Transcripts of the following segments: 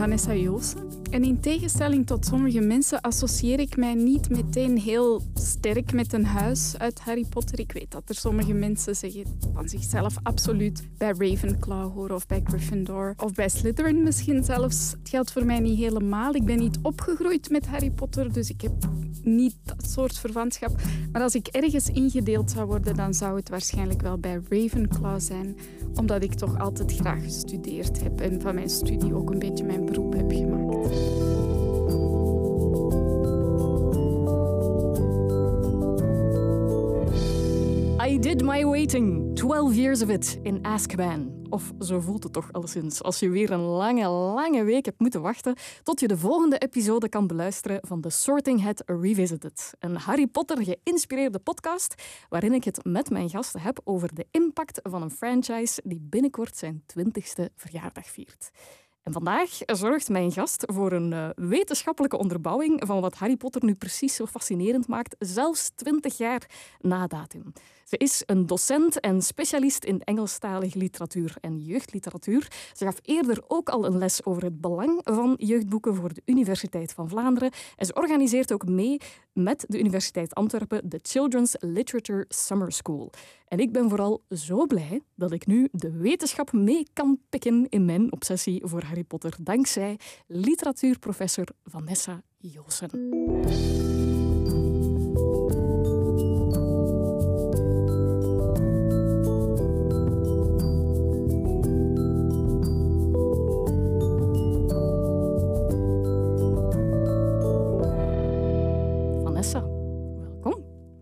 Vanessa Joosen. En in tegenstelling tot sommige mensen associeer ik mij niet meteen heel sterk met een huis uit Harry Potter. Ik weet dat er sommige mensen zeggen van zichzelf absoluut bij Ravenclaw horen of bij Gryffindor of bij Slytherin misschien zelfs. Het geldt voor mij niet helemaal. Ik ben niet opgegroeid met Harry Potter, dus ik heb niet dat soort verwantschap. Maar als ik ergens ingedeeld zou worden, dan zou het waarschijnlijk wel bij Ravenclaw zijn, omdat ik toch altijd graag gestudeerd heb en van mijn studie ook een beetje mijn beroep heb gemaakt. I did my waiting. 12 years of it in Azkaban. Of zo voelt het toch alleszins. Als je weer een lange, lange week hebt moeten wachten tot je de volgende episode kan beluisteren van The Sorting Hat Revisited. Een Harry Potter geïnspireerde podcast waarin ik het met mijn gasten heb over de impact van een franchise die binnenkort zijn 20ste verjaardag viert. En vandaag zorgt mijn gast voor een uh, wetenschappelijke onderbouwing van wat Harry Potter nu precies zo fascinerend maakt, zelfs 20 jaar na datum. Ze is een docent en specialist in Engelstalige literatuur en jeugdliteratuur. Ze gaf eerder ook al een les over het belang van jeugdboeken voor de Universiteit van Vlaanderen. En ze organiseert ook mee met de Universiteit Antwerpen de Children's Literature Summer School. En ik ben vooral zo blij dat ik nu de wetenschap mee kan pikken in mijn obsessie voor Harry Potter, dankzij literatuurprofessor Vanessa Joosen.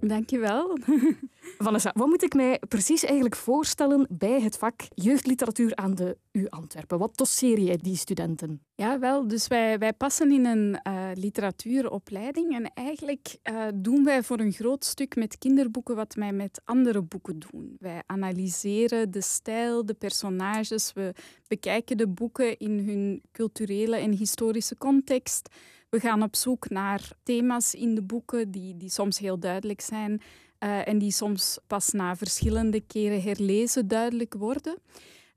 Dankjewel. Vanessa, wat moet ik mij precies eigenlijk voorstellen bij het vak jeugdliteratuur aan de U Antwerpen? Wat doseer je die studenten? Ja, wel, dus wij, wij passen in een uh, literatuuropleiding en eigenlijk uh, doen wij voor een groot stuk met kinderboeken wat wij met andere boeken doen. Wij analyseren de stijl, de personages, we bekijken de boeken in hun culturele en historische context. We gaan op zoek naar thema's in de boeken die, die soms heel duidelijk zijn uh, en die soms pas na verschillende keren herlezen duidelijk worden.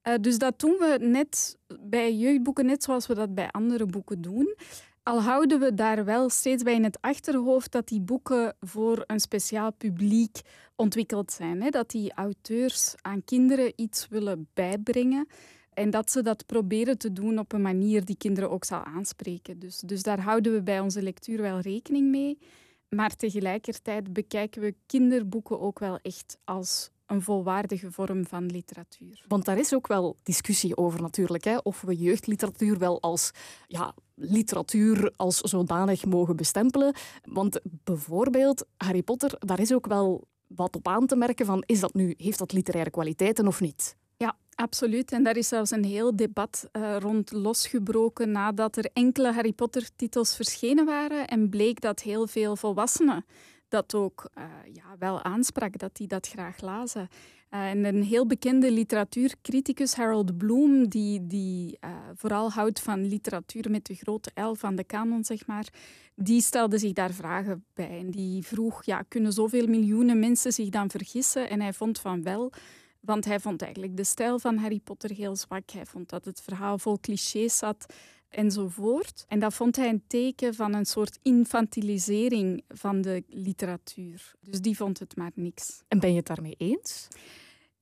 Uh, dus dat doen we net bij jeugdboeken, net zoals we dat bij andere boeken doen. Al houden we daar wel steeds bij in het achterhoofd dat die boeken voor een speciaal publiek ontwikkeld zijn. Hè? Dat die auteurs aan kinderen iets willen bijbrengen. En dat ze dat proberen te doen op een manier die kinderen ook zal aanspreken. Dus, dus daar houden we bij onze lectuur wel rekening mee. Maar tegelijkertijd bekijken we kinderboeken ook wel echt als een volwaardige vorm van literatuur. Want daar is ook wel discussie over natuurlijk. Hè? Of we jeugdliteratuur wel als ja, literatuur als zodanig mogen bestempelen. Want bijvoorbeeld Harry Potter, daar is ook wel wat op aan te merken van is dat nu, heeft dat literaire kwaliteiten of niet? Absoluut. En daar is zelfs een heel debat uh, rond losgebroken nadat er enkele Harry Potter-titels verschenen waren en bleek dat heel veel volwassenen dat ook uh, ja, wel aansprak, dat die dat graag lazen. Uh, en een heel bekende literatuurcriticus, Harold Bloom, die, die vooral houdt van literatuur met de grote L van de kanon, zeg maar, die stelde zich daar vragen bij. En die vroeg, ja, kunnen zoveel miljoenen mensen zich dan vergissen? En hij vond van wel... Want hij vond eigenlijk de stijl van Harry Potter heel zwak. Hij vond dat het verhaal vol clichés zat enzovoort. En dat vond hij een teken van een soort infantilisering van de literatuur. Dus die vond het maar niks. En ben je het daarmee eens?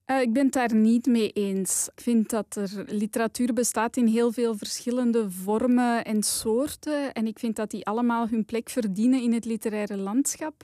Uh, ik ben het daar niet mee eens. Ik vind dat er literatuur bestaat in heel veel verschillende vormen en soorten. En ik vind dat die allemaal hun plek verdienen in het literaire landschap.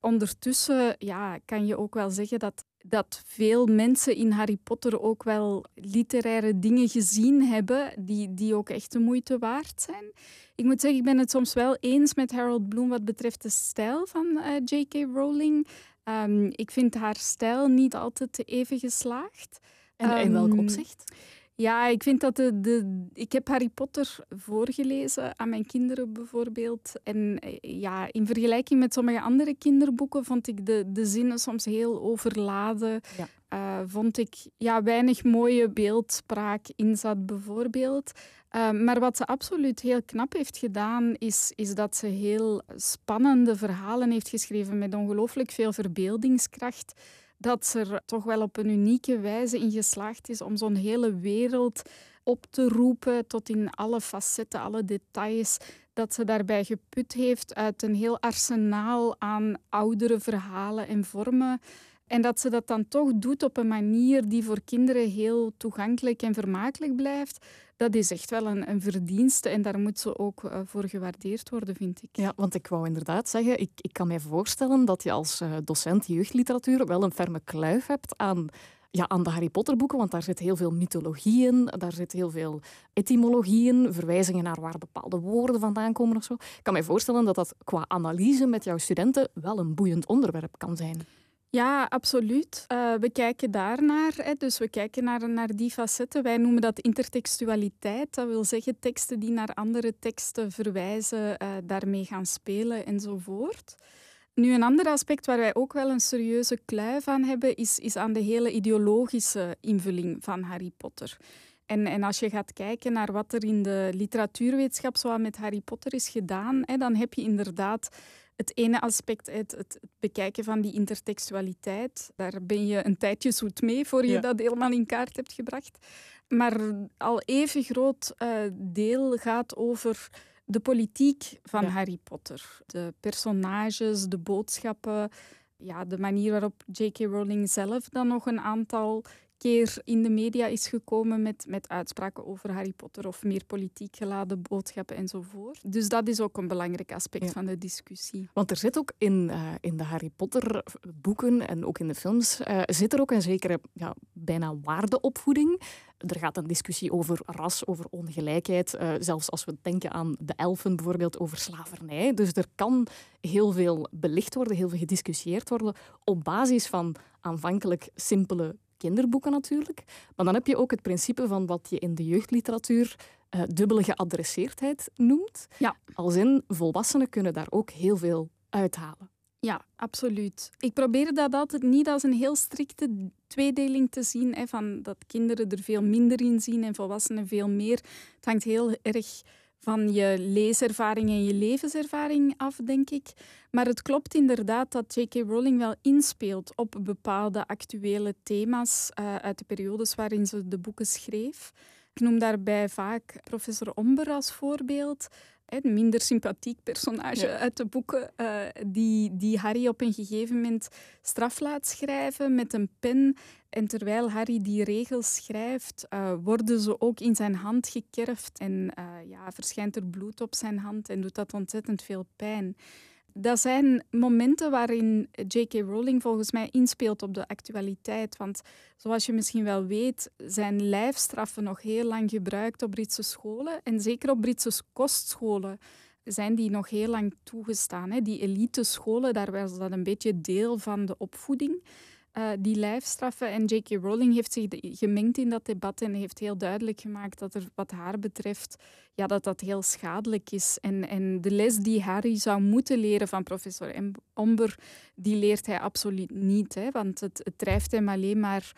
Ondertussen ja, kan je ook wel zeggen dat dat veel mensen in Harry Potter ook wel literaire dingen gezien hebben die, die ook echt de moeite waard zijn. Ik moet zeggen, ik ben het soms wel eens met Harold Bloom wat betreft de stijl van uh, eh, J.K. Rowling. Um, ik vind haar stijl niet altijd even geslaagd. En in welk ehm, opzicht? Ja, ik vind dat de, de... Ik heb Harry Potter voorgelezen aan mijn kinderen bijvoorbeeld. En eh, ja, in vergelijking met sommige andere kinderboeken vond ik de, de zinnen soms heel overladen. Ja. Uh, vond ik ja, weinig mooie beeldspraak in zat bijvoorbeeld. Uh, maar wat ze absoluut heel knap heeft gedaan, is, is dat ze heel spannende verhalen heeft geschreven met ongelooflijk veel verbeeldingskracht dat ze er toch wel op een unieke wijze in geslaagd is om zo'n hele wereld op te roepen tot in alle facetten, alle details. Dat ze daarbij geput heeft uit een heel arsenaal aan oudere verhalen en vormen. En dat ze dat dan toch doet op een manier die voor kinderen heel toegankelijk en vermakelijk blijft, dat is echt wel een, een verdienste en daar moet ze ook uh, voor gewaardeerd worden, vind ik. Ja, want ik wou inderdaad zeggen, ik, ik kan mij voorstellen dat je als uh, docent jeugdliteratuur wel een ferme kluif hebt aan ja, aan de Harry Potter boeken, want daar zit heel veel mythologie in, daar zit heel veel etymologie in, verwijzingen naar waar bepaalde woorden vandaan komen of zo. Ik kan mij voorstellen dat dat qua analyse met jouw studenten wel een boeiend onderwerp kan zijn. Ja, absoluut. Uh, we kijken daarnaar. Hè. Dus we kijken naar, naar die facetten. Wij noemen dat intertextualiteit. Dat wil zeggen teksten die naar andere teksten verwijzen, uh, daarmee gaan spelen enzovoort. Nu, een ander aspect waar wij ook wel een serieuze kluif aan hebben, is, is aan de hele ideologische invulling van Harry Potter. En, en als je gaat kijken naar wat er in de literatuurwetenschap zo met Harry Potter is gedaan, hè, dan heb je inderdaad het ene aspect, het, het, bekijken van die intertextualiteit. Daar ben je een tijdje zoet mee voor je dat helemaal in kaart hebt gebracht. Maar al even groot uh, deel gaat over de politiek van Harry Potter. De personages, de boodschappen, ja, de manier waarop J.K. Rowling zelf dan nog een aantal keer in de media is gekomen met, met uitspraken over Harry Potter of meer politiek geladen boodschappen enzovoort. Dus dat is ook een belangrijk aspect van de discussie. Want er zit ook in, uh, in de Harry Potter boeken en ook in de films, uh, zit er ook een zekere ja, bijna waardeopvoeding. Er gaat een discussie over ras, over ongelijkheid. Uh, zelfs als we denken aan de elfen bijvoorbeeld, over slavernij. Dus er kan heel veel belicht worden, heel veel gediscussieerd worden op basis van aanvankelijk simpele kinderboeken natuurlijk. Maar dan heb je ook het principe van wat je in de jeugdliteratuur uh, dubbele geadresseerdheid noemt. Ja. Als in, volwassenen kunnen daar ook heel veel uithalen. Ja, absoluut. Ik probeer dat altijd niet als een heel strikte tweedeling te zien, hè, van dat kinderen er veel minder in zien en volwassenen veel meer. Het hangt heel erg van je leeservaring en je levenservaring af, denk ik. Maar het klopt inderdaad dat J.K. Rowling wel inspeelt op bepaalde actuele thema's uh, uit de periodes waarin ze de boeken schreef. Ik noem daarbij vaak professor Omber als voorbeeld. Een minder sympathiek personage uit de boeken, uh, die, die Harry op een gegeven moment straf laat schrijven met een pen. En terwijl Harry die regels schrijft, uh, worden ze ook in zijn hand gekerfd en uh, ja, verschijnt er bloed op zijn hand en doet dat ontzettend veel pijn dat zijn momenten waarin J.K. Rowling volgens mij inspeelt op de actualiteit. Want zoals je misschien wel weet, zijn lijfstraffen nog heel lang gebruikt op Britse scholen. En zeker op Britse kostscholen zijn die nog heel lang toegestaan. Hè. Die elite scholen, daar was dat een beetje deel van de opvoeding. Uh, die lijfstraffen. En J.K. Rowling heeft zich gemengd in dat debat en heeft heel duidelijk gemaakt dat er wat haar betreft ja, dat dat heel schadelijk is. En, en de les die Harry zou moeten leren van professor Omber, die leert hij absoluut niet. Hè, want het, het drijft hem alleen maar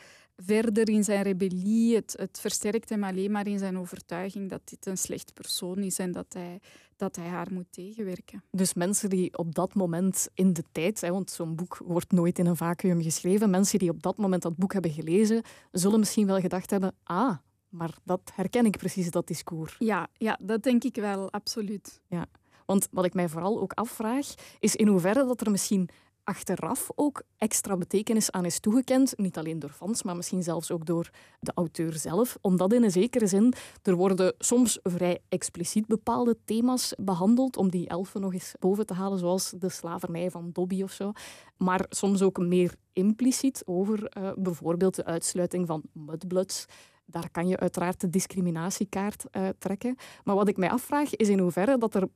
verder in zijn rebellie. Het, het versterkt hem alleen maar in zijn overtuiging dat dit een slecht persoon is en dat hij, dat hij haar moet tegenwerken. Dus mensen die op dat moment in de tijd, hè, want zo'n boek wordt nooit in een vacuüm geschreven, mensen die op dat moment dat boek hebben gelezen, zullen misschien wel gedacht hebben, ah, maar dat herken ik precies, dat discours. Ja, ja dat denk ik wel, absoluut. Ja. Want wat ik mij vooral ook afvraag, is in hoeverre dat er misschien achteraf ook extra betekenis aan is toegekend. Niet alleen door fans, maar misschien zelfs ook door de auteur zelf. Omdat in een zekere zin, er worden soms vrij expliciet bepaalde thema's behandeld om die elfen nog eens boven te halen, zoals de slavernij van Dobby of zo. Maar soms ook meer impliciet over uh, bijvoorbeeld de uitsluiting van mudbloods. Daar kan je uiteraard de discriminatiekaart uh, trekken. Maar wat ik mij afvraag is in hoeverre dat er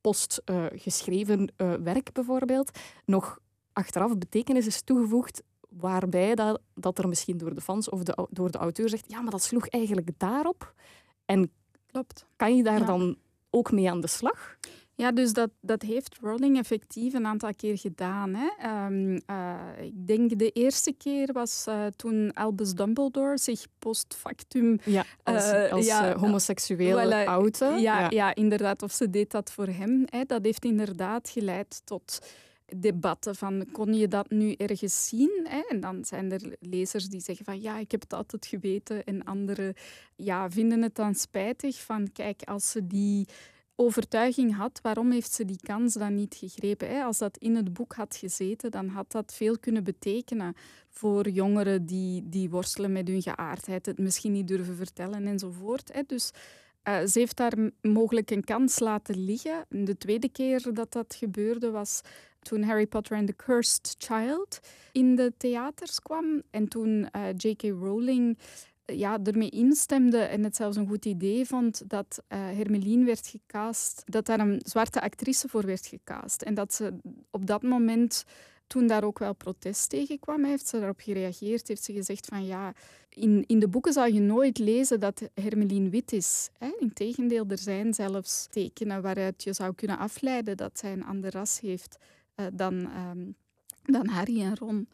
postgeschreven uh, werk bijvoorbeeld nog achteraf betekenis is toegevoegd waarbij dat, dat er misschien door de fans of de, door de auteur zegt ja, maar dat sloeg eigenlijk daarop. En Klopt. kan je daar dan ook mee aan de slag? Ja, dus dat, dat heeft Rowling effectief een aantal keer gedaan. Hè. Um, uh, ik denk de eerste keer was uh, toen Albus Dumbledore zich post factum... Ja, als, uh, als ja, auto. Ja, ja. ja, inderdaad. Of ze deed dat voor hem. Hè. Dat heeft inderdaad geleid tot debatten van kon je dat nu ergens zien? Hè? En dan zijn er lezers die zeggen van ja, ik heb het altijd geweten. En anderen ja, vinden het dan spijtig van kijk, als ze die overtuiging had, waarom heeft ze die kans dan niet gegrepen? Hè? Als dat in het boek had gezeten, dan had dat veel kunnen betekenen voor jongeren die, die worstelen met hun geaardheid, het misschien niet durven vertellen enzovoort. Hè? Dus uh, ze heeft daar mogelijk een kans laten liggen. De tweede keer dat dat gebeurde was toen Harry Potter and the Cursed Child in de theaters kwam. En toen uh, J.K. Rowling ja, ermee instemde en het zelfs een goed idee vond dat uh, Hermeline werd gecast, dat daar een zwarte actrice voor werd gecast. En dat ze op dat moment, toen daar ook wel protest tegen kwam, heeft ze daarop gereageerd, heeft ze gezegd van ja, in, in de boeken zal je nooit lezen dat Hermeline wit is. Hè? Integendeel, er zijn zelfs tekenen waaruit je zou kunnen afleiden dat zij een ander ras heeft uh, dan, um, dan Harry en Ron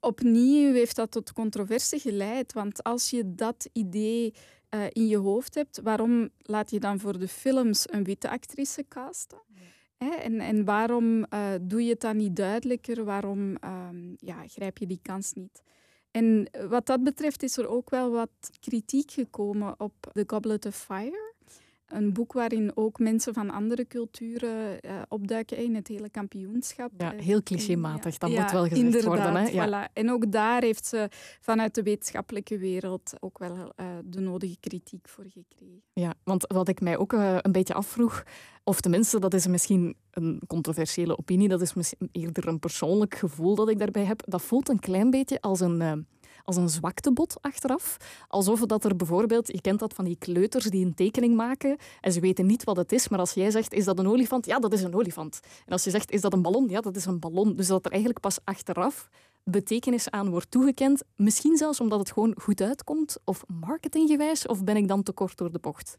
opnieuw heeft dat tot controversie geleid. Want als je dat idee uh, in je hoofd hebt, waarom laat je dan voor de films een witte actrice casten? Hè? En, en waarom uh, doe je het dan niet duidelijker? Waarom um, ja, grijp je die kans niet? En wat dat betreft is er ook wel wat kritiek gekomen op The Goblet of Fire. Een boek waarin ook mensen van andere culturen uh, opduiken in het hele kampioenschap. Ja, heel clichématig, ja, dat moet wel gezegd worden. Hè? Ja. Voilà. En ook daar heeft ze vanuit de wetenschappelijke wereld ook wel uh, de nodige kritiek voor gekregen. Ja, want wat ik mij ook uh, een beetje afvroeg, of tenminste, dat is misschien een controversiële opinie, dat is misschien eerder een persoonlijk gevoel dat ik daarbij heb. Dat voelt een klein beetje als een als een zwaktebod achteraf. Alsof dat er bijvoorbeeld, je kent dat van die kleuters die een tekening maken en ze weten niet wat het is, maar als jij zegt, is dat een olifant? Ja, dat is een olifant. En als je zegt, is dat een ballon? Ja, dat is een ballon. Dus dat er eigenlijk pas achteraf betekenis aan wordt toegekend. Misschien zelfs omdat het gewoon goed uitkomt, of marketinggewijs, of ben ik dan te kort door de bocht?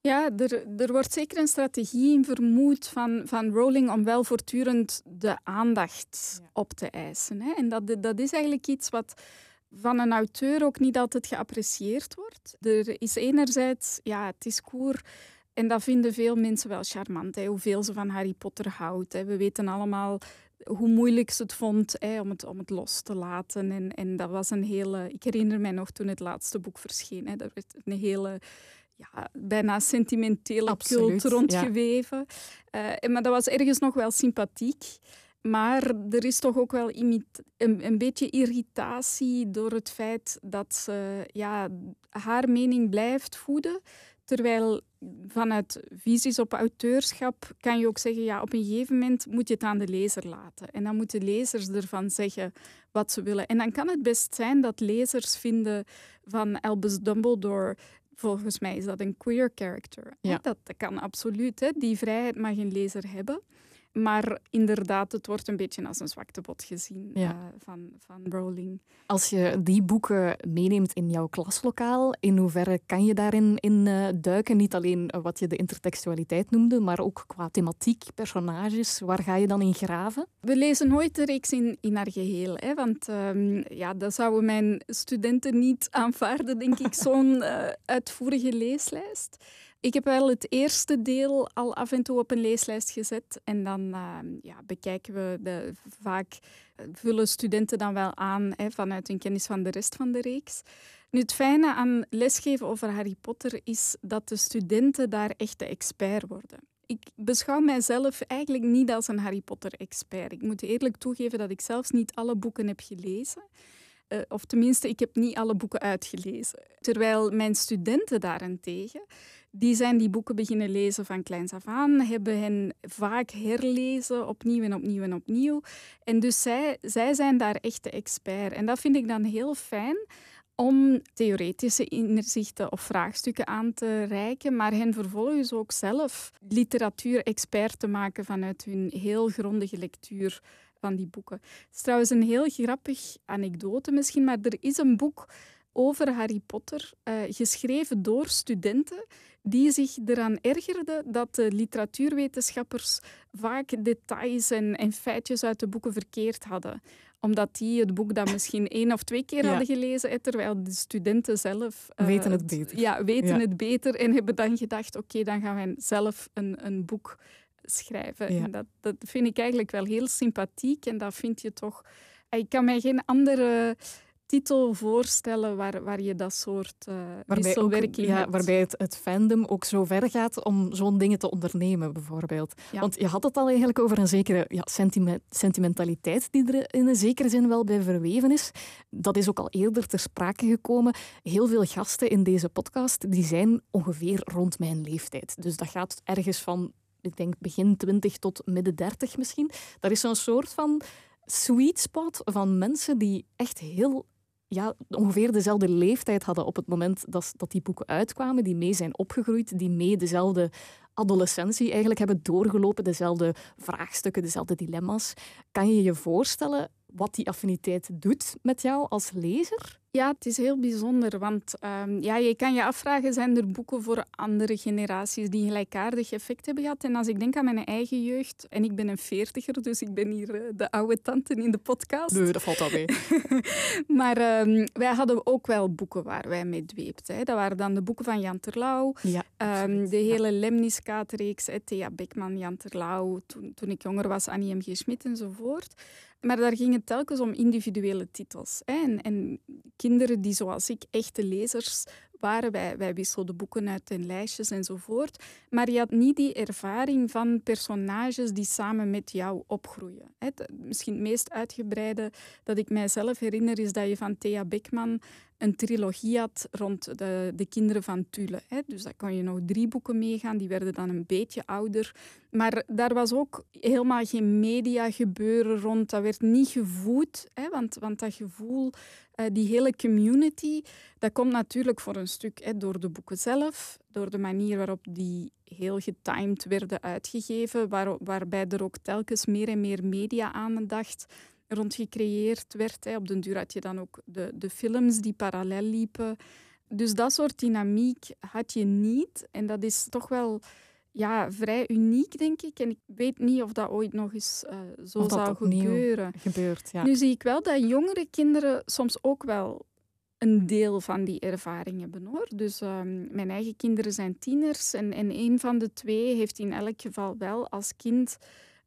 Ja, er, er wordt zeker een strategie in vermoed van, van Rowling om wel voortdurend de aandacht op te eisen. Hè. En dat, dat is eigenlijk iets wat van een auteur ook niet altijd geapprecieerd wordt. Er is enerzijds ja, het discours en dat vinden veel mensen wel charmant, hè, hoeveel ze van Harry Potter houdt. Hè. We weten allemaal hoe moeilijk ze het vond hè, om, het, om het los te laten. En, en dat was een hele... Ik herinner mij nog toen het laatste boek verscheen. Hè, dat werd een hele ja, bijna sentimentele Absoluut, cult rondgeweven. Ja. Uh, maar dat was ergens nog wel sympathiek. Maar er is toch ook wel een, een, beetje irritatie door het feit dat ze ja, haar mening blijft voeden. Terwijl vanuit visies op auteurschap kan je ook zeggen, ja, op een gegeven moment moet je het aan de lezer laten. En dan moeten lezers ervan zeggen wat ze willen. En dan kan het best zijn dat lezers vinden van Albus Dumbledore volgens mij is dat een queer character. Ja. Dat, dat kan absoluut. Hè. Die vrijheid mag een lezer hebben. Maar inderdaad, het wordt een beetje als een zwaktebod gezien uh, van, van Rowling. Als je die boeken meeneemt in jouw klaslokaal, in hoeverre kan je daarin in, uh, duiken? Niet alleen wat je de intertextualiteit noemde, maar ook qua thematiek, personages. Waar ga je dan in graven? We lezen nooit de reeks in, in haar geheel. Hè? Want um, ja, dat zouden mijn studenten niet aanvaarden, denk ik, zo'n uh, uitvoerige leeslijst. Ik heb wel het eerste deel al af en toe op een leeslijst gezet. En dan uh, ja, bekijken we de, vaak eh, vullen studenten dan wel aan hè, vanuit hun kennis van de rest van de reeks. Nu, het fijne aan lesgeven over Harry Potter is dat de studenten daar echt de expert worden. Ik beschouw mijzelf eigenlijk niet als een Harry Potter-expert. Ik moet eerlijk toegeven dat ik zelfs niet alle boeken heb gelezen. Uh, of tenminste, ik heb niet alle boeken uitgelezen. Terwijl mijn studenten daarentegen die zijn die boeken beginnen lezen van kleins af aan, hebben hen vaak herlezen, opnieuw en opnieuw en opnieuw. En dus zij, zij zijn daar echt de expert. En dat vind ik dan heel fijn om theoretische inzichten of vraagstukken aan te reiken, maar hen vervolgens ook zelf literatuur-expert te maken vanuit hun heel grondige lectuur van die boeken. Het is trouwens een heel grappig anekdote misschien, maar er is een boek over Harry Potter, uh, geschreven door studenten die zich eraan ergerden dat de literatuurwetenschappers vaak details en, en feitjes uit de boeken verkeerd hadden omdat die het boek dan misschien één of twee keer hadden gelezen, terwijl de studenten zelf... Uh, weten het beter. Ja, weten het beter en hebben dan gedacht, oké, dan gaan wij zelf een, een boek schrijven. En dat, dat vind ik eigenlijk wel heel sympathiek en dat vind je toch... Ik kan mij geen andere titel voorstellen waar, waar je dat soort uh, waarbij ook, ja, Waarbij het, het fandom ook zo ver gaat om zo'n dingen te ondernemen, bijvoorbeeld. Want je had het al eigenlijk over een zekere ja, sentimentaliteit die er in een zekere zin wel bij verweven is. Dat is ook al eerder ter sprake gekomen. Heel veel gasten in deze podcast die zijn ongeveer rond mijn leeftijd. Dus dat gaat ergens van, ik denk, begin 20 tot midden 30 misschien. Dat is zo'n soort van sweet spot van mensen die echt heel ja, ongeveer dezelfde leeftijd hadden op het moment dat, die boeken uitkwamen, die mee zijn opgegroeid, die mee dezelfde adolescentie eigenlijk hebben doorgelopen, dezelfde vraagstukken, dezelfde dilemma's. Kan je je voorstellen wat die affiniteit doet met jou als lezer? Ja, het is heel bijzonder, want um, ja, je kan je afvragen, zijn er boeken voor andere generaties die gelijkaardig effect hebben gehad? En als ik denk aan mijn eigen jeugd, en ik ben een veertiger, dus ik ben hier uh, de oude tante in de podcast. Nee, dat valt al mee. maar um, wij hadden ook wel boeken waar wij mee dweepten. Hè. Dat waren dan de boeken van Jan Terlouw, ja, um, de hele ja. Lemniskaat-reeks, Thea Beckman, Jan Terlouw, toen, toen ik jonger was, Annie M. G. Schmidt enzovoort. Maar daar ging het telkens om individuele titels. Hè. En, en, kinderen die, zoals ik, echte lezers waren. Wij, wisselden boeken uit en lijstjes enzovoort. Maar je had niet die ervaring van personages die samen met jou opgroeien. Misschien het meest uitgebreide dat ik mijzelf herinner is dat je van Thea Beckman een trilogie had rond de, de kinderen van Tule. Hè. Dus daar kon je nog drie boeken meegaan. Die werden dan een beetje ouder. Maar daar was ook helemaal geen media gebeuren rond. Dat werd niet gevoed. Hè, want, want dat gevoel, uh, die hele community, dat komt natuurlijk voor een stuk hè, door de boeken zelf. Door de manier waarop die heel getimed werden uitgegeven. Waar, waarbij er ook telkens meer en meer media-aandacht rond gecreëerd werd. Hè. Op den duur had je dan ook de, de films die parallel liepen. Dus dat soort dynamiek had je niet. En dat is toch wel ja, vrij uniek, denk ik. En ik weet niet of dat ooit nog eens uh, zo zou gebeuren. Gebeurt, ja. Nu zie ik wel dat jongere kinderen soms ook wel een deel van die ervaring hebben. Hoor. Dus um, mijn eigen kinderen zijn tieners en, en een van de twee heeft in elk geval wel als kind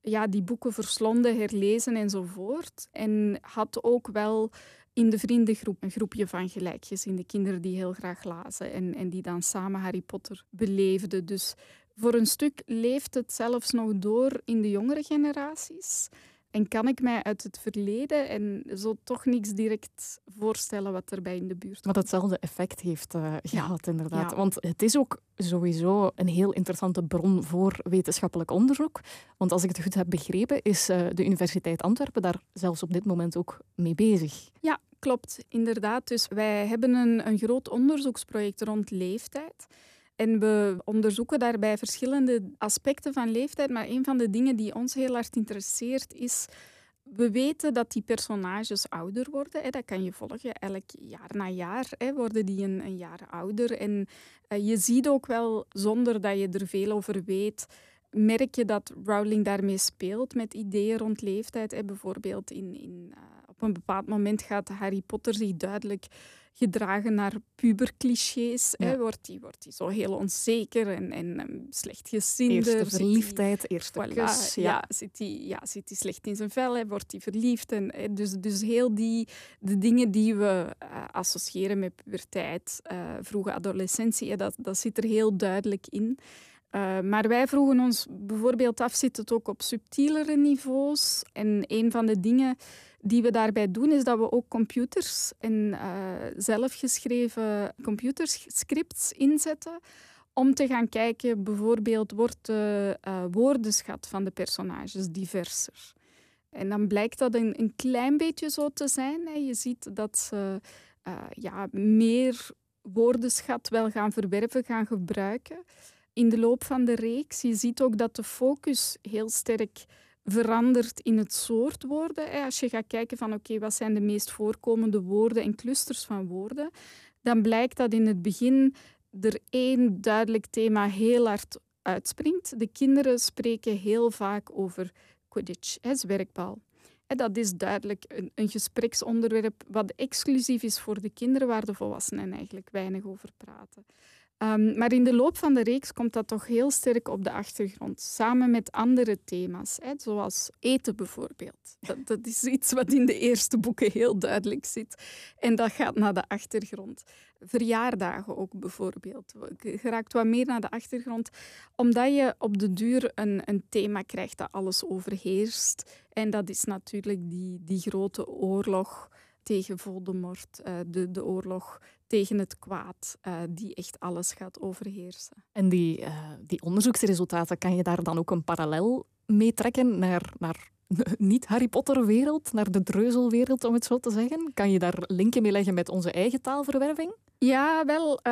ja, die boeken verslonden, herlezen enzovoort. En had ook wel in de vriendengroep een groepje van gelijkgezinde kinderen die heel graag lazen en, en die dan samen Harry Potter beleefden. Dus voor een stuk leeft het zelfs nog door in de jongere generaties. En kan ik mij uit het verleden en zo toch niks direct voorstellen wat erbij in de buurt Wat hetzelfde effect heeft uh, gehad, inderdaad. Want het is ook sowieso een heel interessante bron voor wetenschappelijk onderzoek. Want als ik het goed heb begrepen, is uh, de Universiteit Antwerpen daar zelfs op dit moment ook mee bezig. Ja, klopt, inderdaad. Dus wij hebben een, een groot onderzoeksproject rond leeftijd. En we onderzoeken daarbij verschillende aspecten van leeftijd. Maar een van de dingen die ons heel hard interesseert is. We weten dat die personages ouder worden. Hè. Dat kan je volgen. Elk jaar na jaar hè, worden die een, een jaar ouder. En uh, je ziet ook wel, zonder dat je er veel over weet, merk je dat Rowling daarmee speelt met ideeën rond leeftijd. Hè. Bijvoorbeeld in, in, uh, op een bepaald moment gaat Harry Potter zich duidelijk gedragen naar puberclichés. Ja. Wordt hij wordt die zo heel onzeker en, en slecht gezind. Eerste verliefdheid, eerste voilà, kus. Ja, ja zit hij ja, zit hij slecht in zijn vel, hè, wordt hij verliefd. En, dus, dus heel die de dingen die we uh, associëren met puberteit, uh, vroege adolescentie, dat, dat zit er heel duidelijk in. Uh, maar wij vroegen ons bijvoorbeeld af, zit het ook op subtielere niveaus? En een van de dingen die we daarbij doen, is dat we ook computers en uh, zelfgeschreven computerscripts inzetten om te gaan kijken, bijvoorbeeld, wordt de uh, woordenschat van de personages diverser? En dan blijkt dat een, een klein beetje zo te zijn. Je ziet dat ze uh, ja, meer woordenschat wel gaan verwerven, gaan gebruiken in de loop van de reeks. Je ziet ook dat de focus heel sterk verandert in het soort woorden. Als je gaat kijken van oké, wat zijn de meest voorkomende woorden en clusters van woorden, dan blijkt dat in het begin er één duidelijk thema heel hard uitspringt. De kinderen spreken heel vaak over Quidditch, hè, zwerkbal. Dat is duidelijk een, een gespreksonderwerp wat exclusief is voor de kinderen, waar de volwassenen eigenlijk weinig over praten. Ehm, maar in de loop van de reeks komt dat toch heel sterk op de achtergrond, samen met andere thema's, hè, zoals eten bijvoorbeeld. Dat, dat, is iets wat in de eerste boeken heel duidelijk zit. En dat gaat naar de achtergrond. Verjaardagen ook bijvoorbeeld. Geraakt wat meer naar de achtergrond, omdat je op de duur een, een thema krijgt dat alles overheerst. En dat is natuurlijk die, die grote oorlog tegen Voldemort, uh, de, de oorlog tegen het kwaad, uh, die echt alles gaat overheersen. En die, uh, die onderzoeksresultaten, kan je daar dan ook een parallel mee trekken naar, naar niet-Harry Potter-wereld, naar de dreuzelwereld, om het zo te zeggen? Kan je daar linken mee leggen met onze eigen taalverwerving? Ja, wel. Uh,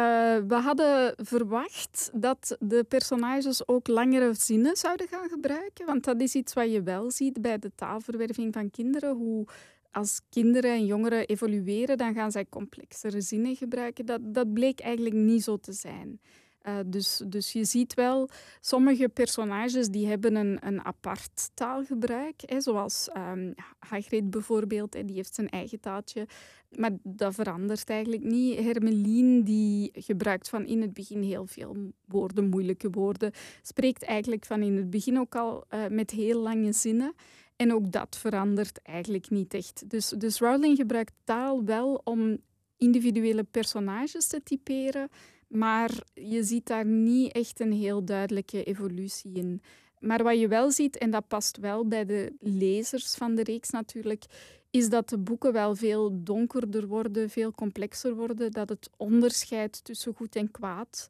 we hadden verwacht dat de personages ook langere zinnen zouden gaan gebruiken. Want dat is iets wat je wel ziet bij de taalverwerving van kinderen. Hoe als kinderen en jongeren evolueren, dan gaan zij complexere zinnen gebruiken. Dat, dat bleek eigenlijk niet zo te zijn. Uh, dus, dus je ziet wel, sommige personages die hebben een, een apart taalgebruik. Hè, zoals um, Hagrid bijvoorbeeld, hè, die heeft zijn eigen taaltje. Maar dat verandert eigenlijk niet. Hermeline die gebruikt van in het begin heel veel woorden, moeilijke woorden. Spreekt eigenlijk van in het begin ook al uh, met heel lange zinnen. En ook dat verandert eigenlijk niet echt. Dus, dus Rowling gebruikt taal wel om individuele personages te typeren, maar je ziet daar niet echt een heel duidelijke evolutie in. Maar wat je wel ziet, en dat past wel bij de lezers van de reeks natuurlijk, is dat de boeken wel veel donkerder worden, veel complexer worden, dat het onderscheid tussen goed en kwaad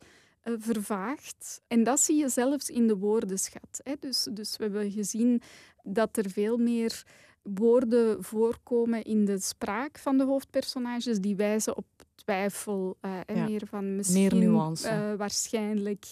vervaagt. En dat zie je zelfs in de woordenschat. Hè. Dus, dus we hebben gezien dat er veel meer woorden voorkomen in de spraak van de hoofdpersonages die wijzen op twijfel uh, en meer van misschien, meer nuance. Uh, waarschijnlijk.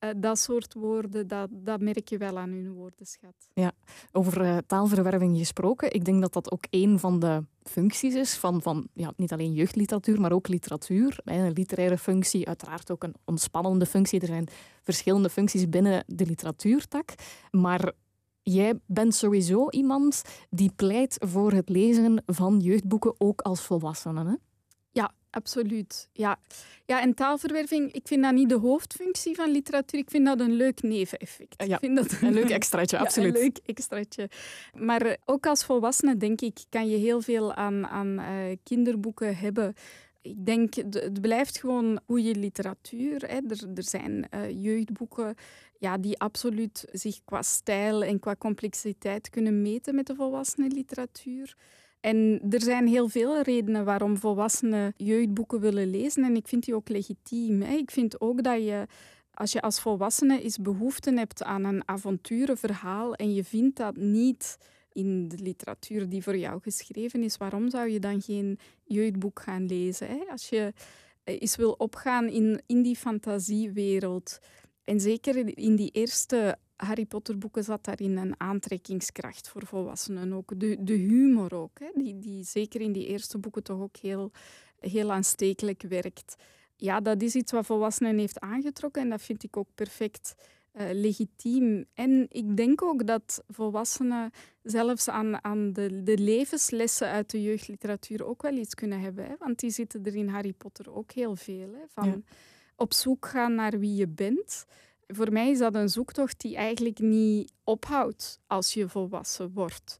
Uh, dat soort woorden, dat, dat merk je wel aan hun woordenschat. Ja, over taalverwerving gesproken. Ik denk dat dat ook een van de functies is van, van ja, niet alleen jeugdliteratuur, maar ook literatuur. Een literaire functie, uiteraard ook een ontspannende functie. Er zijn verschillende functies binnen de literatuurtak. Maar jij bent sowieso iemand die pleit voor het lezen van jeugdboeken ook als volwassene. Hè? Absoluut. Ja. ja, en taalverwerving, ik vind dat niet de hoofdfunctie van literatuur. Ik vind dat een leuk neveneffect. Ja, ik vind dat een leuk extraatje, absoluut. Ja, een leuk extraatje. Maar ook als volwassene, denk ik, kan je heel veel aan, aan uh, kinderboeken hebben ik denk, het blijft gewoon goede literatuur. Hè. Er, er zijn uh, jeugdboeken ja, die absoluut zich qua stijl en qua complexiteit kunnen meten met de volwassene literatuur. En er zijn heel veel redenen waarom volwassenen jeugdboeken willen lezen. En ik vind die ook legitiem. Ik vind ook dat je, als je als volwassene eens behoefte hebt aan een avonturenverhaal en je vindt dat niet in de literatuur die voor jou geschreven is, waarom zou je dan geen jeugdboek gaan lezen? Als je eens wil opgaan in, in die fantasiewereld. En zeker in die eerste Harry Potter boeken zat daarin een aantrekkingskracht voor volwassenen ook. De, de humor ook, hè? Die, die zeker in die eerste boeken toch ook heel, heel aanstekelijk werkt. Ja, dat is iets wat volwassenen heeft aangetrokken en dat vind ik ook perfect uh, legitiem. En ik denk ook dat volwassenen zelfs aan, aan de, de levenslessen uit de jeugdliteratuur ook wel iets kunnen hebben. Hè? Want die zitten er in Harry Potter ook heel veel. Hè? Van op zoek gaan naar wie je bent. Voor mij is dat een zoektocht die eigenlijk niet ophoudt als je volwassen wordt.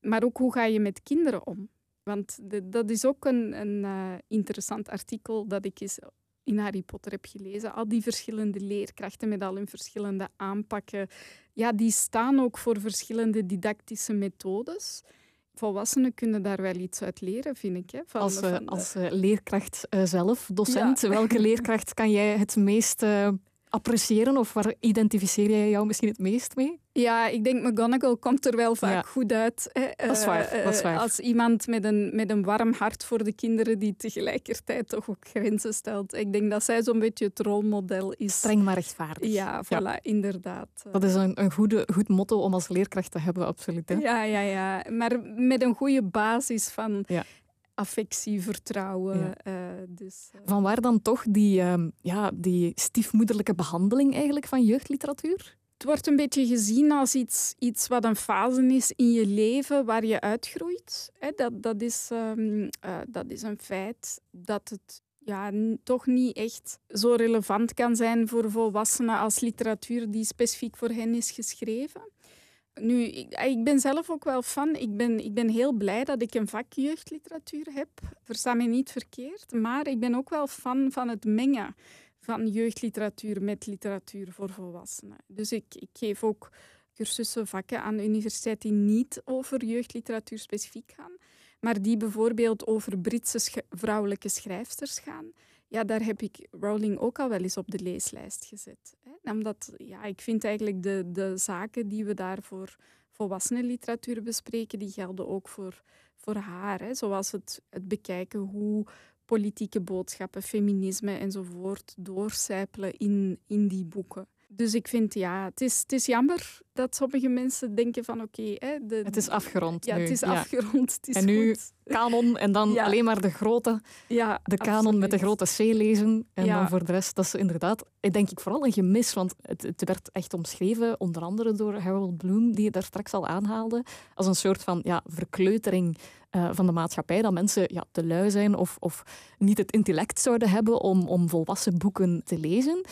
Maar ook hoe ga je met kinderen om? Want de, dat is ook een, een uh, interessant artikel dat ik eens in Harry Potter heb gelezen. Al die verschillende leerkrachten met al hun verschillende aanpakken, ja, die staan ook voor verschillende didactische methodes. Volwassenen kunnen daar wel iets uit leren, vind ik. Hè, van, als, uh, als uh, leerkracht uh, zelf, docent, ja. welke leerkracht kan jij het meest appreciëren of waar identificeer jij jou misschien het meest mee? Ja, ik denk McGonagall komt er wel vaak ja. goed uit. Hè. Dat, is waar, dat is waar. Als iemand met een, met een warm hart voor de kinderen die tegelijkertijd toch ook grenzen stelt. Ik denk dat zij zo'n beetje het rolmodel is. Streng maar rechtvaardig. Ja, voilà, ja. inderdaad. Dat is een, een goede, goed motto om als leerkracht te hebben, absoluut. Hè? Ja, ja, ja. Maar met een goede basis van ja affectie, vertrouwen. Ja. Uh, dus, uh... Van waar dan toch die, uh, ja, die stiefmoederlijke behandeling eigenlijk van jeugdliteratuur? Het wordt een beetje gezien als iets, iets wat een fase is in je leven waar je uitgroeit. Hè, dat, dat, is, um, dat is een feit dat het ja, toch niet echt zo relevant kan zijn voor volwassenen als literatuur die specifiek voor hen is geschreven. Nu, ik, ah, ik, ben zelf ook wel fan. Ik ben, ik ben heel blij dat ik een vak jeugdliteratuur heb. Versta me niet verkeerd. Maar ik ben ook wel fan van het mengen van jeugdliteratuur met literatuur voor volwassenen. Dus ik, ik geef ook cursussen, vakken aan de universiteit die niet over jeugdliteratuur specifiek gaan, maar die bijvoorbeeld over Britse vrouwelijke schrijfsters gaan. Ja, daar heb ik Rowling ook al wel eens op de leeslijst gezet. Hè. Omdat ja, ik vind eigenlijk de, de zaken die we daar voor volwassenenliteratuur bespreken, die gelden ook voor, voor haar. Hè. Zoals het, het bekijken hoe politieke boodschappen, feminisme enzovoort doorcijpelen in, in die boeken. Dus ik vind, ja, het is, het is jammer dat sommige mensen denken van oké... het is afgerond Ja, nu. het is afgerond. Het is en nu goed. kanon en dan alleen maar de grote... Ja, de kanon met de grote C lezen. En dan voor de rest, dat is inderdaad, denk ik, vooral een gemis. Want het, het werd echt omschreven, onder andere door Harold Bloom, die je daar straks al aanhaalde, als een soort van ja, verkleutering uh, van de maatschappij. Dat mensen ja, te lui zijn of, of niet het intellect zouden hebben om, om volwassen boeken te lezen.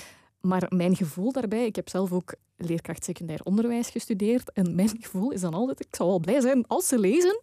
Maar mijn gevoel daarbij, ik heb zelf ook leerkracht secundair onderwijs gestudeerd. En mijn gevoel is dan altijd, ik zou wel blij zijn als ze lezen.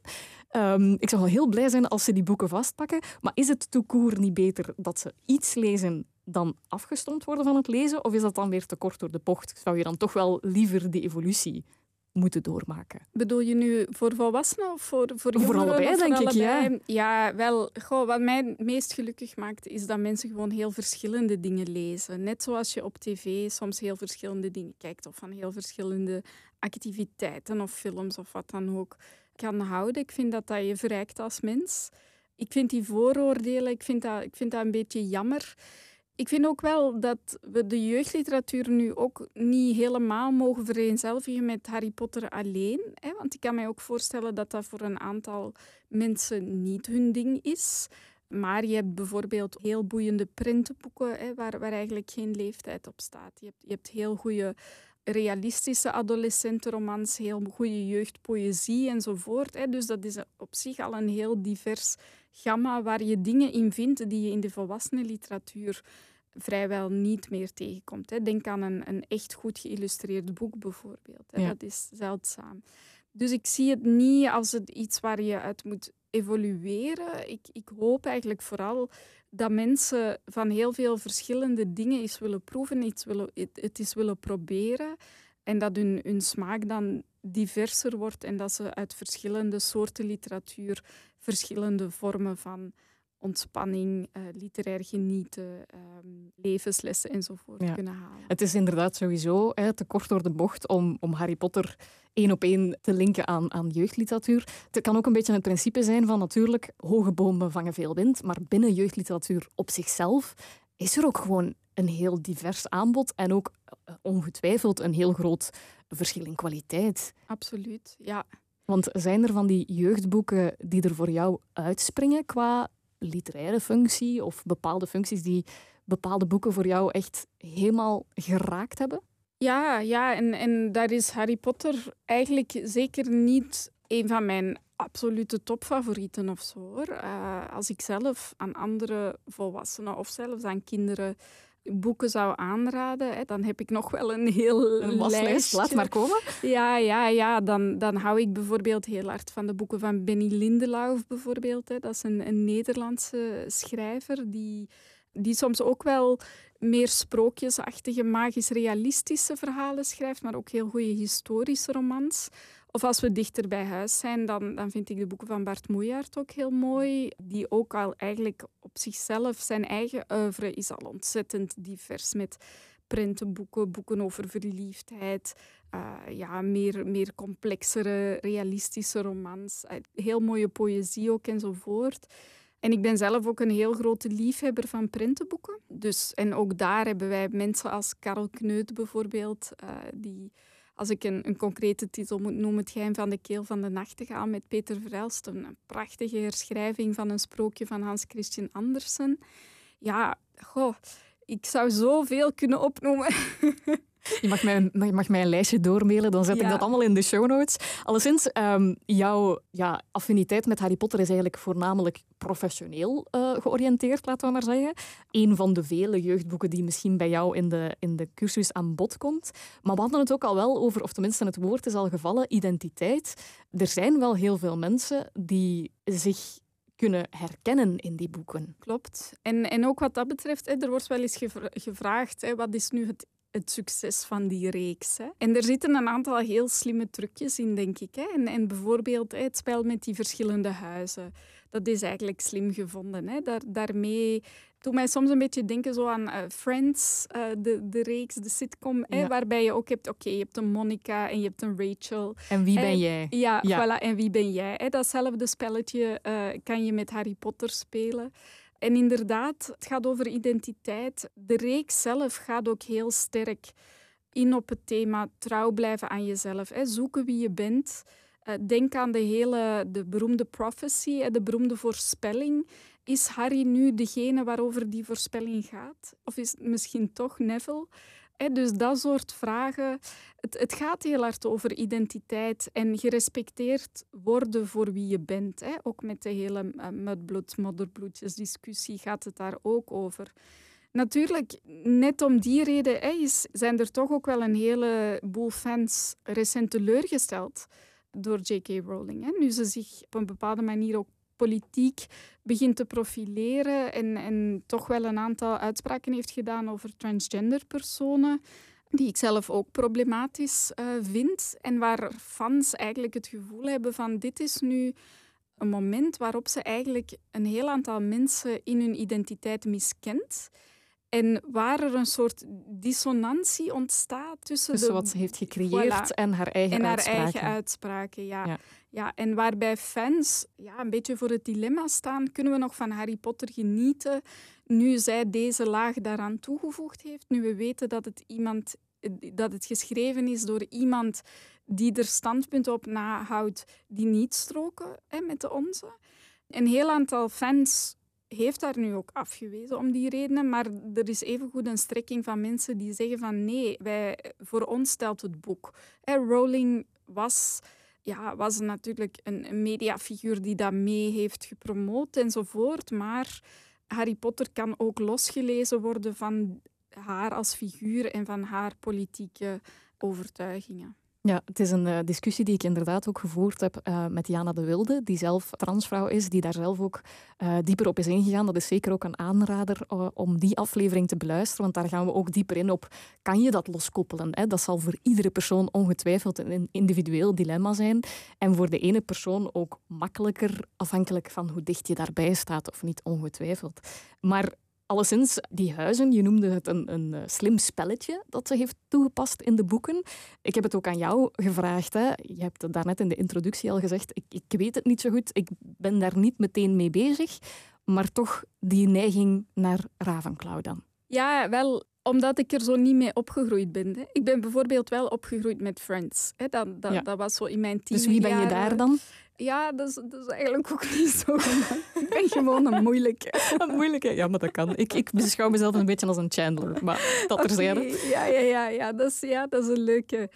Um, ik zou wel heel blij zijn als ze die boeken vastpakken. Maar is het toekoer niet beter dat ze iets lezen dan afgestomd worden van het lezen? Of is dat dan weer te kort door de bocht? Zou je dan toch wel liever die evolutie moeten doormaken. Bedoel je nu voor volwassenen of voor, voor jongeren? Voor allebei, denk ik, ja. Ja, wel. Goh, wat mij meest gelukkig maakt, is dat mensen gewoon heel verschillende dingen lezen. Net zoals je op tv soms heel verschillende dingen kijkt of van heel verschillende activiteiten of films of wat dan ook kan houden. Ik vind dat dat je verrijkt als mens. Ik vind die vooroordelen, ik vind dat, ik vind dat een beetje jammer. Ik vind ook wel dat we de jeugdliteratuur nu ook niet helemaal mogen vereenzelvigen met Harry Potter alleen. Hè? Want ik kan mij ook voorstellen dat dat voor een aantal mensen niet hun ding is. Maar je hebt bijvoorbeeld heel boeiende printenboeken hè, waar, waar eigenlijk geen leeftijd op staat. Je hebt, je hebt heel goede realistische adolescentenromans, heel goede jeugdpoëzie enzovoort. Hè. Dus dat is op zich al een heel divers gamma waar je dingen in vindt die je in de volwassenenliteratuur vrijwel niet meer tegenkomt. Hè. Denk aan een, een echt goed geïllustreerd boek bijvoorbeeld. Hè. Dat is zeldzaam. Dus ik zie het niet als het iets waar je uit moet evolueren. Ik, ik hoop eigenlijk vooral dat mensen van heel veel verschillende dingen eens willen proeven, iets willen, het, eens willen proberen. En dat hun, hun smaak dan diverser wordt en dat ze uit verschillende soorten literatuur verschillende vormen van ontspanning, uh, literair genieten, ehm, levenslessen enzovoort kunnen halen. Het is inderdaad sowieso hè, te kort door de bocht om, om Harry Potter één op één te linken aan, aan jeugdliteratuur. Het kan ook een beetje het principe zijn van natuurlijk hoge bomen vangen veel wind, maar binnen jeugdliteratuur op zichzelf is er ook gewoon een heel divers aanbod en ook uh, ongetwijfeld een heel groot verschil in kwaliteit. Absoluut, ja. Want zijn er van die jeugdboeken die er voor jou uitspringen qua literaire functie of bepaalde functies die bepaalde boeken voor jou echt helemaal geraakt hebben? Ja, ja en, en daar is Harry Potter eigenlijk zeker niet een van mijn absolute topfavorieten of zo. Hoor. Uh, als ik zelf aan andere volwassenen of zelfs aan kinderen boeken zou aanraden, hè, dan heb ik nog wel een heel een lijstje. Laat maar komen. Ja, ja, ja. Dan, dan hou ik bijvoorbeeld heel hard van de boeken van Benny Lindelauf bijvoorbeeld. Hè. Dat is een, een Nederlandse schrijver die, die soms ook wel meer sprookjesachtige, magisch-realistische verhalen schrijft, maar ook heel goede historische romans. Of als we dichter bij huis zijn, dan, dan vind ik de boeken van Bart Moejaert ook heel mooi. Die ook al eigenlijk op zichzelf, zijn eigen oeuvre is al ontzettend divers. Met prentenboeken, boeken over verliefdheid, uh, ja, meer, meer complexere, realistische romans. Uh, heel mooie poëzie ook enzovoort. En ik ben zelf ook een heel grote liefhebber van prentenboeken. Dus, en ook daar hebben wij mensen als Karel Kneut bijvoorbeeld, uh, die als ik een, een, concrete titel moet noemen, Het geheim van de keel van de nachtegaal met Peter Verelst, een prachtige herschrijving van een sprookje van Hans Christian Andersen. Ja, goh, ik zou zoveel kunnen opnoemen. Je mag mij, je mag mij een lijstje doormailen, dan zet ik dat allemaal in de show notes. Alleszins, um, jouw ja, affiniteit met Harry Potter is eigenlijk voornamelijk professioneel uh, georiënteerd, laten we maar zeggen. Een van de vele jeugdboeken die misschien bij jou in de, in de cursus aan bod komt. Maar we hadden het ook al wel over, of tenminste het woord is al gevallen, identiteit. Er zijn wel heel veel mensen die zich kunnen herkennen in die boeken. Klopt. En, en ook wat dat betreft, er wordt wel eens gevraagd, wat is nu het het succes van die reeks. Hè. En er zitten een aantal heel slimme trucjes in, denk ik. Hè. En, en bijvoorbeeld het spel met die verschillende huizen. Dat is eigenlijk slim gevonden. Hè. Daar, daarmee doet mij soms een beetje denken zo aan uh, Friends, uh, de, de reeks, de sitcom, hè, waarbij je ook hebt, oké, je hebt een Monica en je hebt een Rachel. En wie ben jij? Ja, Voilà, en wie ben jij? Hè. Datzelfde spelletje uh, kan je met Harry Potter spelen. En inderdaad, het gaat over identiteit. De reeks zelf gaat ook heel sterk in op het thema trouw blijven aan jezelf. Hè. Zoeken wie je bent. Uh, denk aan de hele de beroemde prophecy, de beroemde voorspelling. Is Harry nu degene waarover die voorspelling gaat? Of is het misschien toch Neville? Dus dat soort vragen. Het, het, gaat heel hard over identiteit en gerespecteerd worden voor wie je bent. Ook met de hele uh, mudblood, modderbloedjes discussie gaat het daar ook over. Natuurlijk, net om die reden is, zijn er toch ook wel een heleboel fans recent teleurgesteld door J.K. Rowling. Hè. Nu ze zich op een bepaalde manier ook politiek begint te profileren en, en toch wel een aantal uitspraken heeft gedaan over transgender personen, die ik zelf ook problematisch uh, vind en waar fans eigenlijk het gevoel hebben van dit is nu een moment waarop ze eigenlijk een heel aantal mensen in hun identiteit miskent. En waar er een soort dissonantie ontstaat tussen, tussen wat ze heeft gecreëerd en haar eigen en uitspraken. haar eigen uitspraken, ja. ja. ja. en waarbij fans ja, een beetje voor het dilemma staan, kunnen we nog van Harry Potter genieten nu zij deze laag daaraan toegevoegd heeft, nu we weten dat het, iemand, dat het geschreven is door iemand die er standpunt op nahoudt die niet stroken hè, met de onze. Een heel aantal fans heeft daar nu ook afgewezen om die redenen. Maar er is evengoed een strekking van mensen die zeggen van nee, wij, voor ons stelt het boek. Rowling was, ja, was natuurlijk een, een mediafiguur die dat mee heeft gepromoot enzovoort. Maar Harry Potter kan ook losgelezen worden van haar als figuur en van haar politieke overtuigingen. Ja, het is een uh, discussie die ik inderdaad ook gevoerd heb uh, met Jana de Wilde, die zelf transvrouw is, die daar zelf ook uh, dieper op is ingegaan. Dat is zeker ook een aanrader om die aflevering te beluisteren, want daar gaan we ook dieper in op, kan je dat loskoppelen? Hè? Dat zal voor iedere persoon ongetwijfeld een individueel dilemma zijn en voor de ene persoon ook makkelijker, afhankelijk van hoe dicht je daarbij staat of niet, ongetwijfeld. Maar Alleszins, die huizen, je noemde het een, een, eh, slim spelletje dat ze heeft toegepast in de boeken. Ik heb het ook aan jou gevraagd. Hè. Je hebt het daarnet in de introductie al gezegd, ik, ik weet het niet zo goed, ik ben daar niet meteen mee bezig, maar toch die neiging naar Ravenclaw dan. Ja, wel, omdat ik er zo niet mee opgegroeid ben. Hè. Ik ben bijvoorbeeld wel opgegroeid met Friends. Hè. Dat, dat, dat was zo in mijn tien Dus wie ben je daar dan? Ja, dat is, dat is eigenlijk ook niet zo. ik ben gewoon een moeilijke. een moeilijke? Ja, maar dat kan. Ik, ik beschouw mezelf een beetje als een Chandler, maar dat terzijde. Okay. Ja, ja, ja, ja, dat is, ja, dat is een leuke.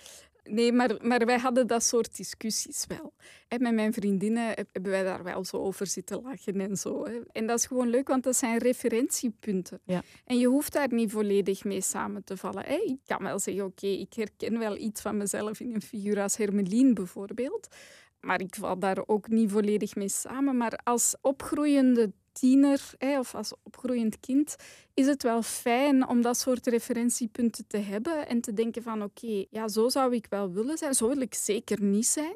Nee, maar, maar wij hadden dat soort discussies wel. En met mijn vriendinnen hebben wij daar wel zo over zitten lachen en zo. En dat is gewoon leuk, want dat zijn referentiepunten. Ja. En je hoeft daar niet volledig mee samen te vallen. Ik kan wel zeggen, oké, ik herken wel iets van mezelf in een figuur als Hermelien bijvoorbeeld. Maar ik val daar ook niet volledig mee samen. Maar als opgroeiende tiener of als opgroeiend kind is het wel fijn om dat soort referentiepunten te hebben en te denken van oké, ja, zo zou ik wel willen zijn. Zo wil ik zeker niet zijn.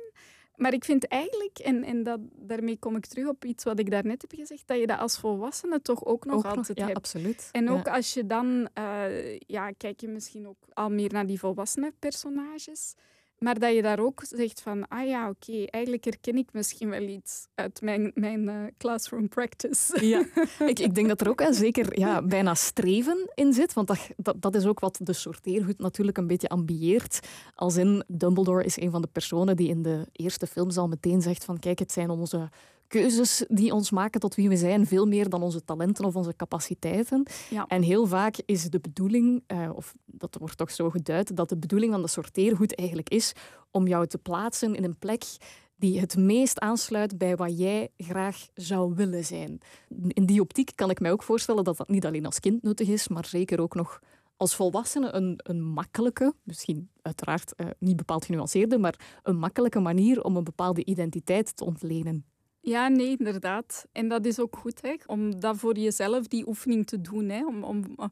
Maar ik vind eigenlijk, en, en dat, daarmee kom ik terug op iets wat ik daarnet heb gezegd, dat je dat als volwassene toch ook nog altijd nog, ja, hebt. Absoluut. En ook als je dan, uh, ja, kijk je misschien ook al meer naar die volwassene personages. Maar dat je daar ook zegt van, ah ja, oké, eigenlijk herken ik misschien wel iets uit mijn, mijn uh, classroom practice. Ja, ik, ik denk dat er ook zeker ja, bijna streven in zit, want dat, dat, dat is ook wat de sorteergoed natuurlijk een beetje ambieert. Als in, Dumbledore is een van de personen die in de eerste films al meteen zegt van, kijk, het zijn onze keuzes die ons maken tot wie we zijn, veel meer dan onze talenten of onze capaciteiten. Ja. En heel vaak is de bedoeling, uh, of dat wordt toch zo geduid, dat de bedoeling van de sorteergoed eigenlijk is om jou te plaatsen in een plek die het meest aansluit bij wat jij graag zou willen zijn. In die optiek kan ik mij ook voorstellen dat dat niet alleen als kind nuttig is, maar zeker ook nog als volwassene een, een makkelijke, misschien uiteraard uh, niet bepaald genuanceerde, maar een makkelijke manier om een bepaalde identiteit te ontlenen. Ja, nee, inderdaad. En dat is ook goed, hè, om dat voor jezelf, die oefening te doen. Hè, om, om eh,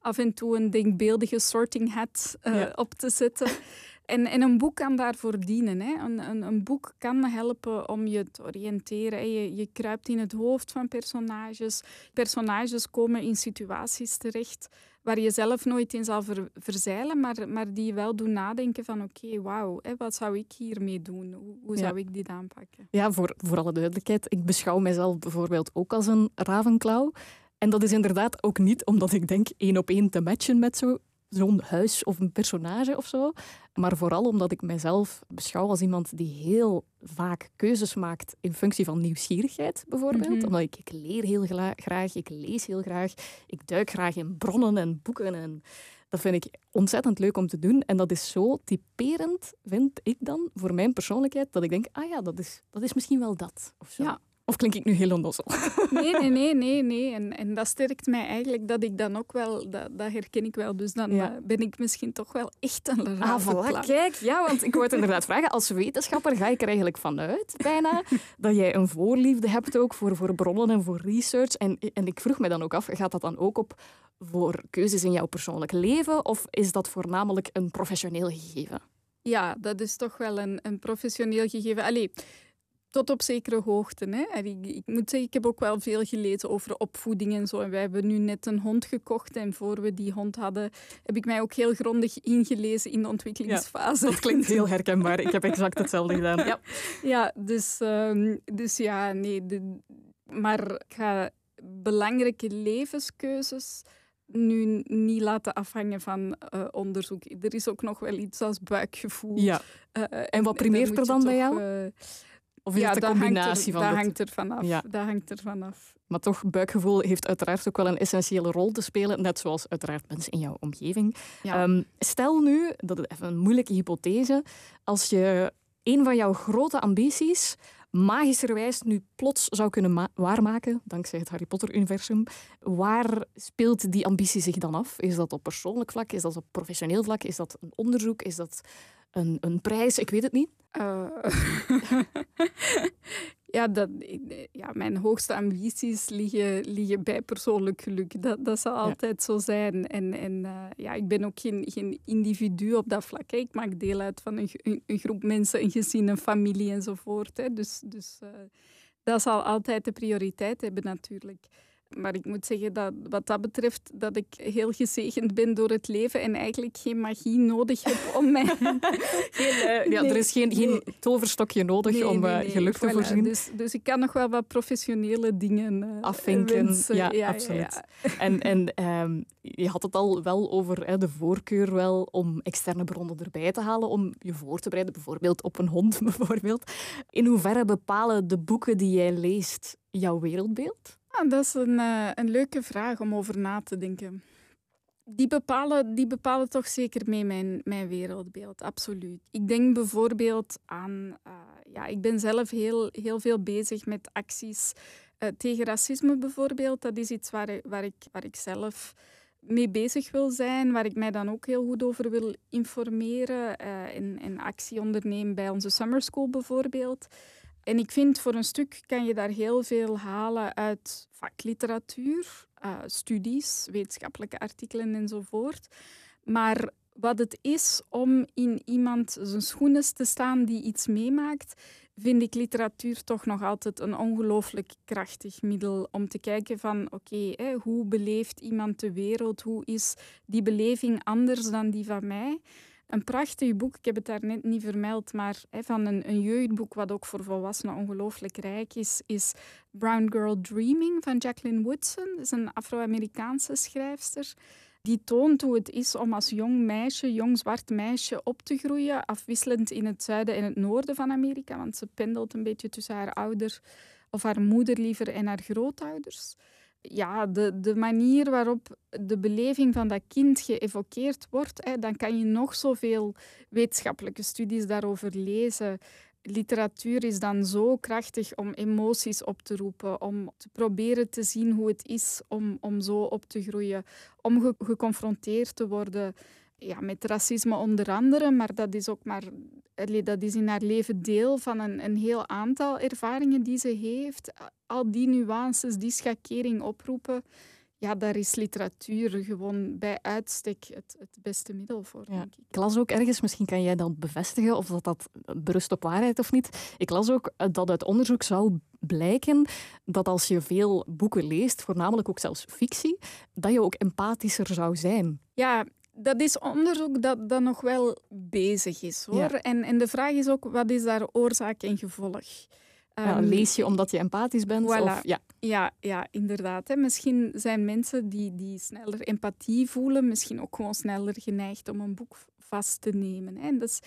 af en toe een denkbeeldige sorting hat uh, op te zetten. En, en een boek kan daarvoor dienen. Hè. Een, een, een, boek kan helpen om je te oriënteren. Je, je kruipt in het hoofd van personages. Personages komen in situaties terecht waar je zelf nooit in zal ver, verzeilen, maar, maar die wel doen nadenken van oké, okay, wauw, wat zou ik hiermee doen? Hoe, hoe zou ik dit aanpakken? Ja, voor, voor alle duidelijkheid, ik beschouw mezelf bijvoorbeeld ook als een ravenklauw. En dat is inderdaad ook niet omdat ik denk één op één te matchen met zo zo'n huis of een personage of zo. Maar vooral omdat ik mezelf beschouw als iemand die heel vaak keuzes maakt in functie van nieuwsgierigheid, bijvoorbeeld. Mhm. Omdat ik, ik leer heel graag, ik lees heel graag, ik duik graag in bronnen en boeken. En dat vind ik ontzettend leuk om te doen. En dat is zo typerend, vind ik dan, voor mijn persoonlijkheid, dat ik denk, ah ja, dat is, dat is misschien wel dat. Of zo. Ja, of klink ik nu heel onnozel? Nee, nee, nee, nee. nee. En, en dat sterkt mij eigenlijk dat ik dan ook wel, dat, dat herken ik wel. Dus dan eh, ben ik misschien toch wel echt een ravenklauw. Ah, kijk, ja, want ik het inderdaad vragen. Als wetenschapper ga ik er eigenlijk vanuit, bijna, dat jij een voorliefde hebt ook voor, voor bronnen en voor research. En, en ik vroeg me dan ook af, gaat dat dan ook op voor keuzes in jouw persoonlijk leven? Of is dat voornamelijk een professioneel gegeven? Ja, dat is toch wel een, een professioneel gegeven. Allee, tot op zekere hoogte. Hè. ik, ik, moet zeggen, ik heb ook wel veel gelezen over opvoeding en zo. En wij hebben nu net een hond gekocht. En voor we die hond hadden, heb ik mij ook heel grondig ingelezen in de ontwikkelingsfase. Ja, dat klinkt heel herkenbaar. Ik heb exact hetzelfde gedaan. Ja, ja dus, um, dus ja, nee. De, maar ik ga belangrijke levenskeuzes nu niet laten afhangen van uh, onderzoek. Er is ook nog wel iets als buikgevoel. Ja. Uh, en wat primeert er dan bij jou? Uh, of is ja, het een combinatie van dat? Hangt er vanaf. Ja. Dat hangt er vanaf. Maar toch, buikgevoel heeft uiteraard ook wel een essentiële rol te spelen, net zoals uiteraard mensen in jouw omgeving. Ja. Um, stel nu, dat is even een moeilijke hypothese, als je een van jouw grote ambities magischerwijs nu plots zou kunnen waarmaken, dankzij het Harry Potter-universum, waar speelt die ambitie zich dan af? Is dat op persoonlijk vlak? Is dat op professioneel vlak? Is dat een onderzoek? Is dat een, een prijs? Ik weet het niet. Uh, ja, dat, ja, mijn hoogste ambities liggen, liggen bij persoonlijk geluk. Dat, dat zal altijd zo zijn. En, en uh, ja, ik ben ook geen, geen individu op dat vlak. Ik maak deel uit van een, een, een, groep mensen, een gezin, een familie enzovoort. Hè. Dus, dus uh, dat zal altijd de prioriteit hebben natuurlijk. Maar ik moet zeggen dat wat dat betreft dat ik heel gezegend ben door het leven en eigenlijk geen magie nodig heb om mij... geen, uh, ja, er is geen, geen toverstokje nodig om uh, geluk te voorzien. Dus, dus ik kan nog wel wat professionele dingen uh, Afvinken, ja, ja, absoluut. Ja, en en um, je had het al wel over hè, de voorkeur wel om externe bronnen erbij te halen, om je voor te bereiden, bijvoorbeeld op een hond. Bijvoorbeeld. In hoeverre bepalen de boeken die jij leest jouw wereldbeeld? Ah, dat is een, uh, een leuke vraag om over na te denken. Die bepalen, die bepalen toch zeker mee mijn, mijn wereldbeeld, absoluut. Ik denk bijvoorbeeld aan... Uh, ja, ik ben zelf heel, heel veel bezig met acties uh, tegen racisme bijvoorbeeld. Dat is iets waar, waar, ik, waar ik zelf mee bezig wil zijn, waar ik mij dan ook heel goed over wil informeren en, en actie ondernemen bij onze summer school bijvoorbeeld. En ik vind voor een stuk kan je daar heel veel halen uit vakliteratuur, uh, studies, wetenschappelijke artikelen enzovoort. Maar wat het is om in iemand zijn schoenen te staan die iets meemaakt, vind ik literatuur toch nog altijd een ongelooflijk krachtig middel om te kijken van oké, hoe beleeft iemand de wereld? Hoe is die beleving anders dan die van mij? Een prachtig boek, ik heb het daar net niet vermeld, maar van een, een, jeugdboek wat ook voor volwassenen ongelooflijk rijk is, is Brown Girl Dreaming van Jacqueline Woodson. Dat is een Afro-Amerikaanse schrijfster. Die toont hoe het is om als jong meisje, jong zwart meisje, op te groeien, afwisselend in het zuiden en het noorden van Amerika, want ze pendelt een beetje tussen haar ouder, of haar moeder liever en haar grootouders. Ja, de, de manier waarop de beleving van dat kind geëvokeerd wordt, hè, dan kan je nog zoveel wetenschappelijke studies daarover lezen. Literatuur is dan zo krachtig om emoties op te roepen, om te proberen te zien hoe het is om, om zo op te groeien, om geconfronteerd te worden ja, met racisme onder andere, maar dat is ook maar dat is in haar leven deel van een, een heel aantal ervaringen die ze heeft. Al die nuances, die schakering oproepen, ja, daar is literatuur gewoon bij uitstek het, het beste middel voor, denk ik. Ik las ook ergens, misschien kan jij dat bevestigen, of dat dat berust op waarheid of niet. Ik las ook dat uit onderzoek zou blijken dat als je veel boeken leest, voornamelijk ook zelfs fictie, dat je ook empathischer zou zijn. Ja, dat is onderzoek dat, dat nog wel bezig is. hoor. En, en de vraag is ook, wat is daar oorzaak en gevolg? Ja, ehm, lees je omdat je empathisch bent? Of, ja. Ja, ja, inderdaad. Hè. Misschien zijn mensen die, die sneller empathie voelen, misschien ook gewoon sneller geneigd om een boek vast te nemen. Hè. Dus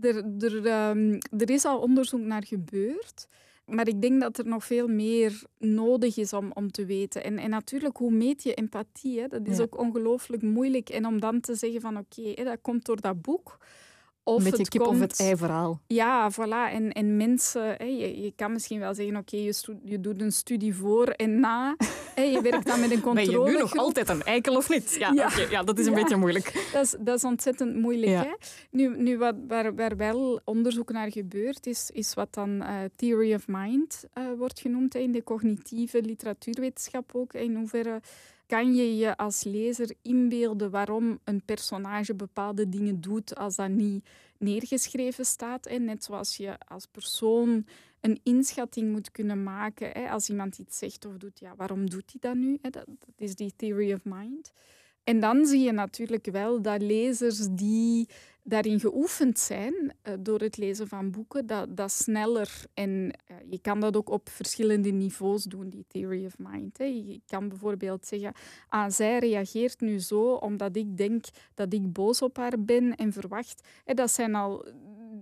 er, er, um, er is al onderzoek naar gebeurd. Maar ik denk dat er nog veel meer nodig is om, om te weten. En, en natuurlijk, hoe meet je empathie? Hè? Dat is ook ongelooflijk moeilijk. En om dan te zeggen van oké, dat komt door dat boek. Of Met je kip komt... of het ei verhaal. Ja, voilà. En, en mensen, je, je kan misschien wel zeggen, oké, je, je doet een studie voor en na. Hè, je werkt dan met een controle. Ben je nu nog altijd een eikel of niet? Ja, ja. ja dat is een beetje moeilijk. Dat is, dat is ontzettend moeilijk. Hè? Nu, nu wat, waar, waar wel onderzoek naar gebeurt, is, is wat dan uh, theory of mind uh, wordt genoemd in de cognitieve literatuurwetenschap ook. In hoeverre kan je je als lezer inbeelden waarom een personage bepaalde dingen doet als dat niet neergeschreven staat. En net zoals je als persoon een inschatting moet kunnen maken. Als iemand iets zegt of doet, ja, waarom doet hij dat nu? Dat, dat is die theory of mind. En dan zie je natuurlijk wel dat lezers die daarin geoefend zijn uh, door het lezen van boeken, dat, dat sneller en uh, je kan dat ook op verschillende niveaus doen, die theory of mind. Hè. Je kan bijvoorbeeld zeggen, ah, zij reageert nu zo omdat ik denk dat ik boos op haar ben en verwacht. Dat zijn al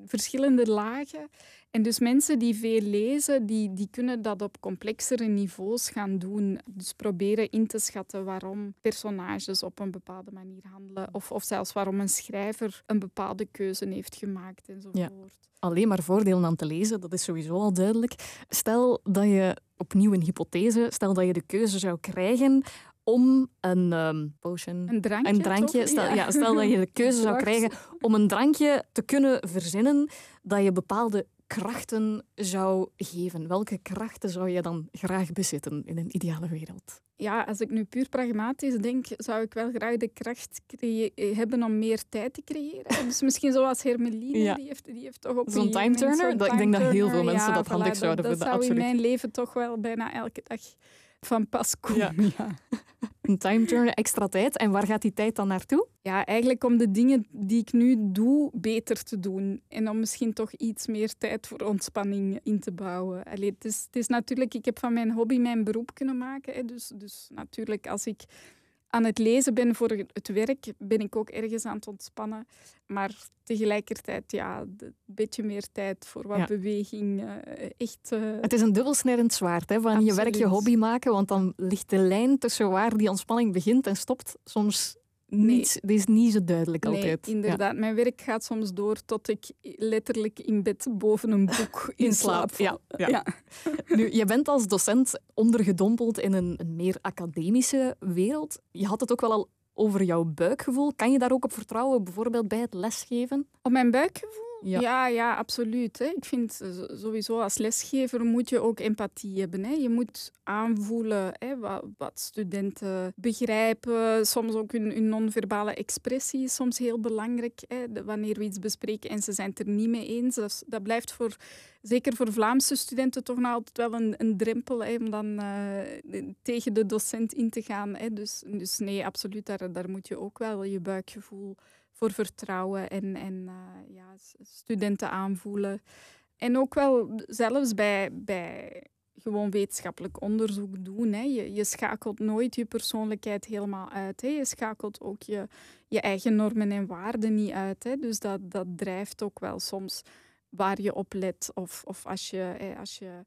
verschillende lagen. En dus mensen die veel lezen, die, die kunnen dat op complexere niveaus gaan doen. Dus proberen in te schatten waarom personages op een bepaalde manier handelen. Of, of zelfs waarom een schrijver een bepaalde keuze heeft gemaakt enzovoort. Ja. Alleen maar voordelen aan te lezen, dat is sowieso al duidelijk. Stel dat je, opnieuw een hypothese, stel dat je de keuze zou krijgen om een um, potion, een drankje, een drankje stel, ja. stel dat je de keuze zou krijgen om een drankje te kunnen verzinnen dat je bepaalde krachten zou geven? Welke krachten zou je dan graag bezitten in een ideale wereld? Ja, als ik nu puur pragmatisch denk, zou ik wel graag de kracht hebben om meer tijd te creëren. Dus misschien zoals Hermeline, die, heeft, die heeft toch op Zo'n time turner? ik denk dat heel veel mensen dat handig zouden vinden. Dat zou in mijn leven toch wel bijna elke dag van pas komen. Ja. Een time turner, extra tijd. En waar gaat die tijd dan naartoe? Ja, eigenlijk om de dingen die ik nu doe beter te doen. En om misschien toch iets meer tijd voor ontspanning in te bouwen. Allee, het, is, het is natuurlijk, ik heb van mijn hobby mijn beroep kunnen maken. Hè. Dus, dus natuurlijk, als ik aan het lezen ben voor het werk, ben ik ook ergens aan het ontspannen. Maar tegelijkertijd, ja, een beetje meer tijd voor wat beweging. Uh, echt, uh... Het is een dubbelsnijdend zwaard, hè, van je werk je hobby maken, want dan ligt de lijn tussen waar die ontspanning begint en stopt soms Nee. Dat is niet zo duidelijk nee, altijd. inderdaad. Mijn werk gaat soms door tot ik letterlijk in bed boven een boek in slaap Ja, ja. Nu, je bent als docent ondergedompeld in een, een meer academische wereld. Je had het ook wel al over jouw buikgevoel. Kan je daar ook op vertrouwen, bijvoorbeeld bij het lesgeven? Op mijn buikgevoel? Ja, ja, absoluut. Hè. Ik vind sowieso als lesgever moet je ook empathie hebben. Hè. Je moet aanvoelen hè, wat, studenten begrijpen. Soms ook hun, hun non-verbale expressie is soms heel belangrijk. Hè. wanneer we iets bespreken en ze zijn het er niet mee eens. Dat, dat blijft voor, zeker voor Vlaamse studenten toch nog altijd wel een, een drempel hè, om dan uh, tegen de docent in te gaan. Hè. Dus, dus nee, absoluut. Daar, daar moet je ook wel je buikgevoel voor vertrouwen en, en uh, ja, studenten aanvoelen. En ook wel zelfs bij, bij gewoon wetenschappelijk onderzoek doen. Hè. Je, je schakelt nooit je persoonlijkheid helemaal uit. Hè. Je schakelt ook je, je eigen normen en waarden niet uit. Hè. Dus dat, dat drijft ook wel soms waar je op let. Of, of als je, als je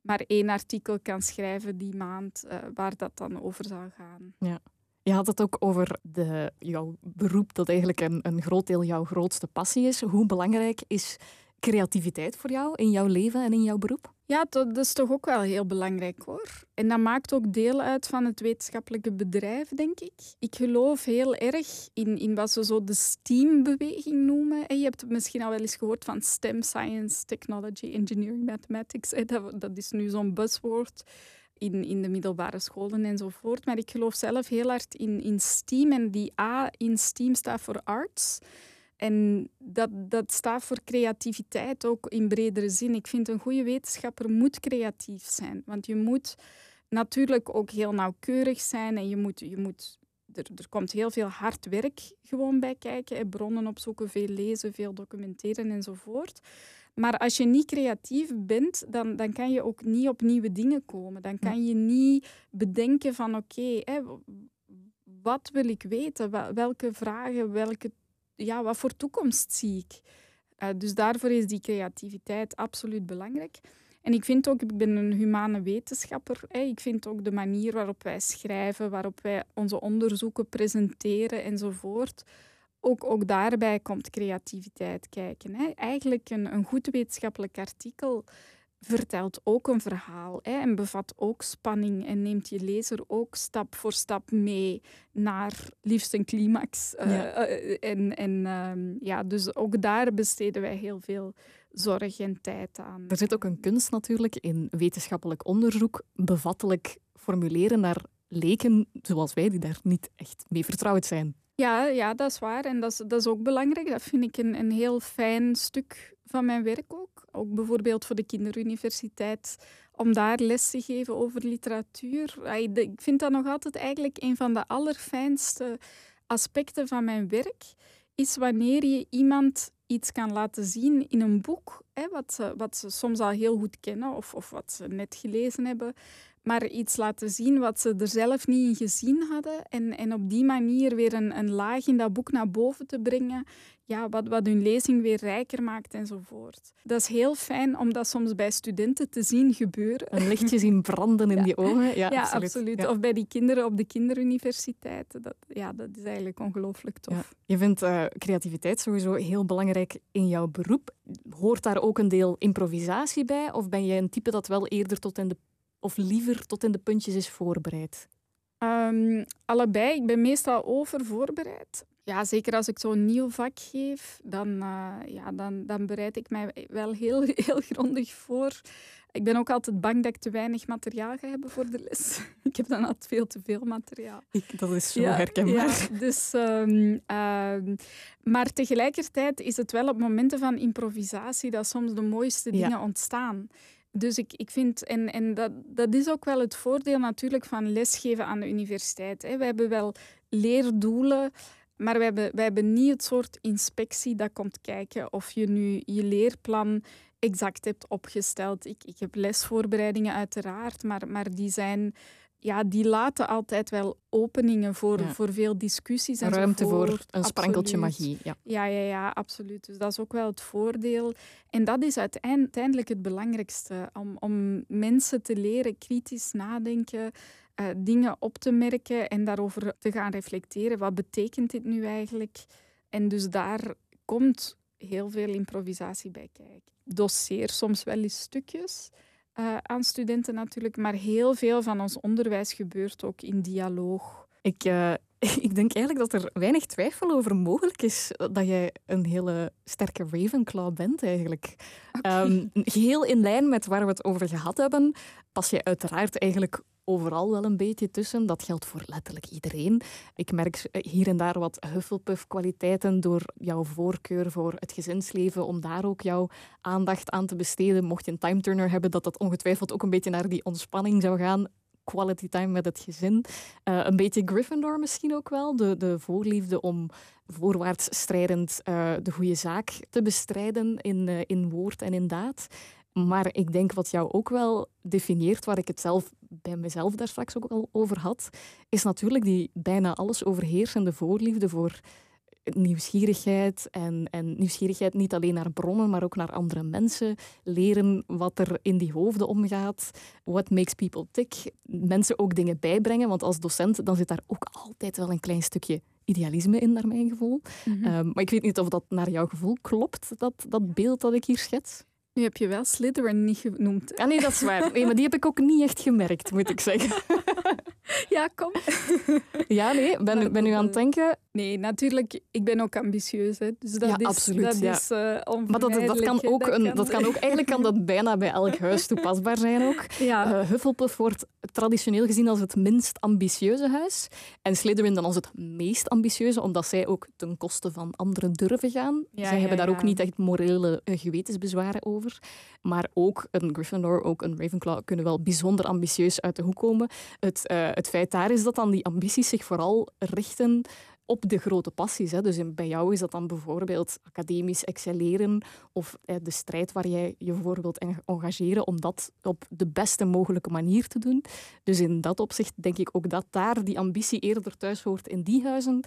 maar één artikel kan schrijven die maand uh, waar dat dan over zou gaan. Ja. Je had het ook over de, jouw beroep, dat eigenlijk een, een groot deel jouw grootste passie is. Hoe belangrijk is creativiteit voor jou in jouw leven en in jouw beroep? Ja, dat is toch ook wel heel belangrijk hoor. En dat maakt ook deel uit van het wetenschappelijke bedrijf, denk ik. Ik geloof heel erg in, in wat ze zo de STEAM-beweging noemen. En je hebt misschien al wel eens gehoord van STEM, Science, Technology, Engineering, Mathematics. Dat, dat is nu zo'n buzzwoord in, in de middelbare scholen enzovoort. Maar ik geloof zelf heel hard in, in STEAM. En die A in STEAM staat voor arts. En dat, dat staat voor creativiteit ook in bredere zin. Ik vind een goede wetenschapper moet creatief zijn. Want je moet natuurlijk ook heel nauwkeurig zijn en je moet, je moet er, er komt heel veel hard werk gewoon bij kijken. Bronnen opzoeken, veel lezen, veel documenteren enzovoort. Maar als je niet creatief bent, dan, dan kan je ook niet op nieuwe dingen komen. Dan kan je niet bedenken van oké, wat wil ik weten? Welke vragen, welke ja, wat voor toekomst zie ik? Uh, dus daarvoor is die creativiteit absoluut belangrijk. En ik vind ook, ik ben een humane wetenschapper, hè, ik vind ook de manier waarop wij schrijven, waarop wij onze onderzoeken presenteren enzovoort, ook, ook daarbij komt creativiteit kijken. Hè. Eigenlijk een, een goed wetenschappelijk artikel vertelt ook een verhaal hè, en bevat ook spanning en neemt je lezer ook stap voor stap mee naar liefst een climax. Uh, en en ehm, ja, dus ook daar besteden wij heel veel zorg en tijd aan. Er zit ook een kunst natuurlijk in wetenschappelijk onderzoek bevattelijk formuleren naar leken zoals wij, die daar niet echt mee vertrouwd zijn. Ja, ja dat is waar. En dat is, dat is ook belangrijk. Dat vind ik een, een heel fijn stuk van mijn werk ook. Ook bijvoorbeeld voor de kinderuniversiteit, om daar les te geven over literatuur. Ik vind dat nog altijd eigenlijk een van de allerfijnste aspecten van mijn werk, is wanneer je iemand iets kan laten zien in een boek, hè, wat, ze, wat ze soms al heel goed kennen of, of wat ze net gelezen hebben, maar iets laten zien wat ze er zelf niet in gezien hadden. En, en op die manier weer een, een laag in dat boek naar boven te brengen. Ja, wat, wat hun lezing weer rijker maakt enzovoort. Dat is heel fijn om dat soms bij studenten te zien gebeuren. Een lichtje zien branden in die ogen. Ja, ja absoluut. Of bij die kinderen op de kinderuniversiteit. Dat, ja, dat is eigenlijk ongelooflijk tof. Je vindt uh, creativiteit sowieso heel belangrijk in jouw beroep. Hoort daar ook een deel improvisatie bij? Of ben jij een type dat wel eerder tot in de of liever tot in de puntjes is voorbereid? Um, allebei. Ik ben meestal over voorbereid. Ja, zeker als ik zo'n nieuw vak geef, dan, uh, ja, dan, dan bereid ik mij wel heel, heel grondig voor. Ik ben ook altijd bang dat ik te weinig materiaal ga hebben voor de les. ik heb dan altijd veel te veel materiaal. Ik, dat is zo herkenbaar. Ja, dus, um, maar tegelijkertijd is het wel op momenten van improvisatie dat soms de mooiste dingen ontstaan. Dus ik, ik vind, en, en dat, dat is ook wel het voordeel natuurlijk van lesgeven aan de universiteit. Hè. We hebben wel leerdoelen, maar we hebben, wij hebben niet het soort inspectie dat komt kijken of je nu je leerplan exact hebt opgesteld. Ik, ik heb lesvoorbereidingen uiteraard, maar, maar die zijn ja, die laten altijd wel openingen voor, voor veel discussies. En Ruimte voor een sprankeltje magie. Ja. ja. Ja, ja, absoluut. Dus dat is ook wel het voordeel. En dat is uiteindelijk het belangrijkste. Om, om mensen te leren kritisch nadenken, uh, dingen op te merken en daarover te gaan reflecteren. Wat betekent dit nu eigenlijk? En dus daar komt heel veel improvisatie bij kijken. Doseer soms wel eens stukjes. Uh, aan studenten natuurlijk, maar heel veel van ons onderwijs gebeurt ook in dialoog. Ik, uh, ik denk eigenlijk dat er weinig twijfel over mogelijk is dat jij een hele sterke Ravenclaw bent eigenlijk. Okay. Um, ehm, geheel in lijn met waar we het over gehad hebben, pas je uiteraard eigenlijk overal wel een beetje tussen. Dat geldt voor letterlijk iedereen. Ik merk hier en daar wat Hufflepuff-kwaliteiten door jouw voorkeur voor het gezinsleven, om daar ook jouw aandacht aan te besteden. Mocht je een time turner hebben, dat dat ongetwijfeld ook een beetje naar die ontspanning zou gaan quality time met het gezin. Uh, een beetje Gryffindor misschien ook wel. De, de voorliefde om voorwaarts strijdend uh, de goede zaak te bestrijden in, in woord en in daad. Maar ik denk wat jou ook wel definieert, waar ik het zelf bij mezelf daar straks ook al over had, is natuurlijk die bijna alles overheersende voorliefde voor nieuwsgierigheid en, en nieuwsgierigheid niet alleen naar bronnen, maar ook naar andere mensen. Leren wat er in die hoofden omgaat. What makes people tick. Mensen ook dingen bijbrengen, want als docent dan zit daar ook altijd wel een klein stukje idealisme in, naar mijn gevoel. Mhm. Ehm, maar ik weet niet of dat naar jouw gevoel klopt, dat, dat beeld dat ik hier schets. Nu heb je wel Slytherin niet genoemd. Ah nee, dat is waar. Nee, maar die heb ik ook niet echt gemerkt, moet ik zeggen. Ja, kom. Ja, nee, ben, Maar ben u aan het denken. Nee, natuurlijk, ik ben ook ambitieus. Hè. Dus dat Ja, is, absoluut, Dat ja. is eh Maar dat, dat, kan ook een, kan- dat kan ook, eigenlijk kan dat bijna bij elk huis toepasbaar zijn ook. Ja, Eh, Hufflepuff wordt traditioneel gezien als het minst ambitieuze huis. En Slytherin dan als het meest ambitieuze, omdat zij ook ten koste van anderen durven gaan. Ja, zij hebben daar ook niet echt morele eh, gewetensbezwaren over. Maar ook een Gryffindor, ook een Ravenclaw kunnen wel bijzonder ambitieus uit de hoek komen. Het, het feit daar is dat dan die ambities zich vooral richten op de grote passies. Hè. Dus bij jou is dat dan bijvoorbeeld academisch excelleren of eh, de strijd waar jij je voor wilt en- engageren om dat op de beste mogelijke manier te doen. Dus in dat opzicht denk ik ook dat daar die ambitie eerder thuis hoort in die huizen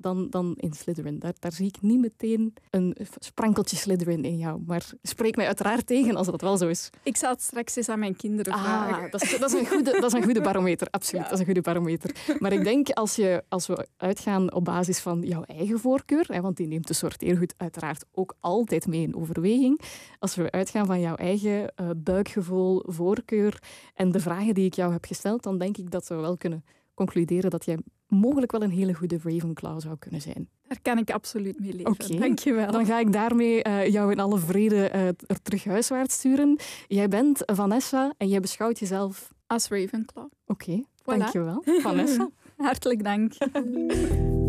dan, dan in Slytherin. Daar, daar zie ik niet meteen een sprankeltje Slytherin in jou. Maar spreek mij uiteraard tegen als dat wel zo is. ik zal het straks eens aan mijn kinderen vragen. Ah, dat is, dat, is een goede, dat is een goede barometer, absoluut. Ja. Dat is een goede barometer. Maar ik denk als, je, als we uitgaan op basis van jouw eigen voorkeur, hè, want die neemt de sorteergoed uiteraard ook altijd mee in overweging. Als we uitgaan van jouw eigen eh, buikgevoel, voorkeur en de vragen die ik jou heb gesteld, dan denk ik dat we wel kunnen concluderen dat jij mogelijk wel een hele goede Ravenclaw zou kunnen zijn. Daar kan ik absoluut mee leven. Oké. Dank je wel. Dan ga ik daarmee eh, jou in alle vrede eh, er terug huiswaarts sturen. Jij bent Vanessa en jij beschouwt jezelf... Als Ravenclaw. Oké, Voilà. dankjewel. Vanessa. Hartelijk dank.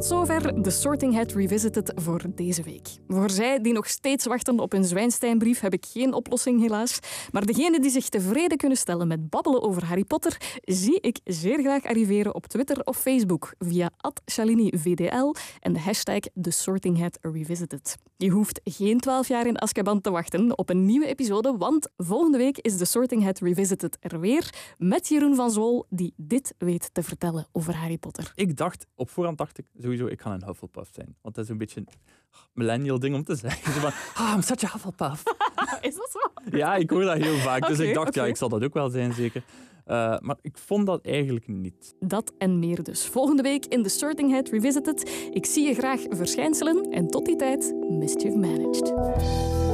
Tot zover de Sorting Hat Revisited voor deze week. Voor zij die nog steeds wachten op een Zwijnsteinbrief heb ik geen oplossing helaas. Maar degenen die zich tevreden kunnen stellen met babbelen over Harry Potter, zie ik zeer graag arriveren op Twitter of Facebook via @shalinivdl en de hashtag The Sorting Hat Revisited. Je hoeft geen 12 jaar in Azkaban te wachten op een nieuwe episode, want volgende week is de Sorting Hat Revisited er weer met Jeroen van Zwol, die dit weet te vertellen over Harry Potter. Ik dacht, op voorhand dacht ik sowieso, ik ga een Hufflepuff zijn. Want dat is een beetje een millennial ding om te zeggen. Van, ah, I'm such a Hufflepuff. Is dat zo? Ja, ik hoor dat heel vaak. Dus ik dacht, ja, ik zal dat ook wel zijn, zeker. Eh, maar ik vond dat eigenlijk niet. Dat en meer dus. Volgende week in The Sorting Hat Revisited. Ik zie je graag verschijnselen en tot die tijd, mischief managed.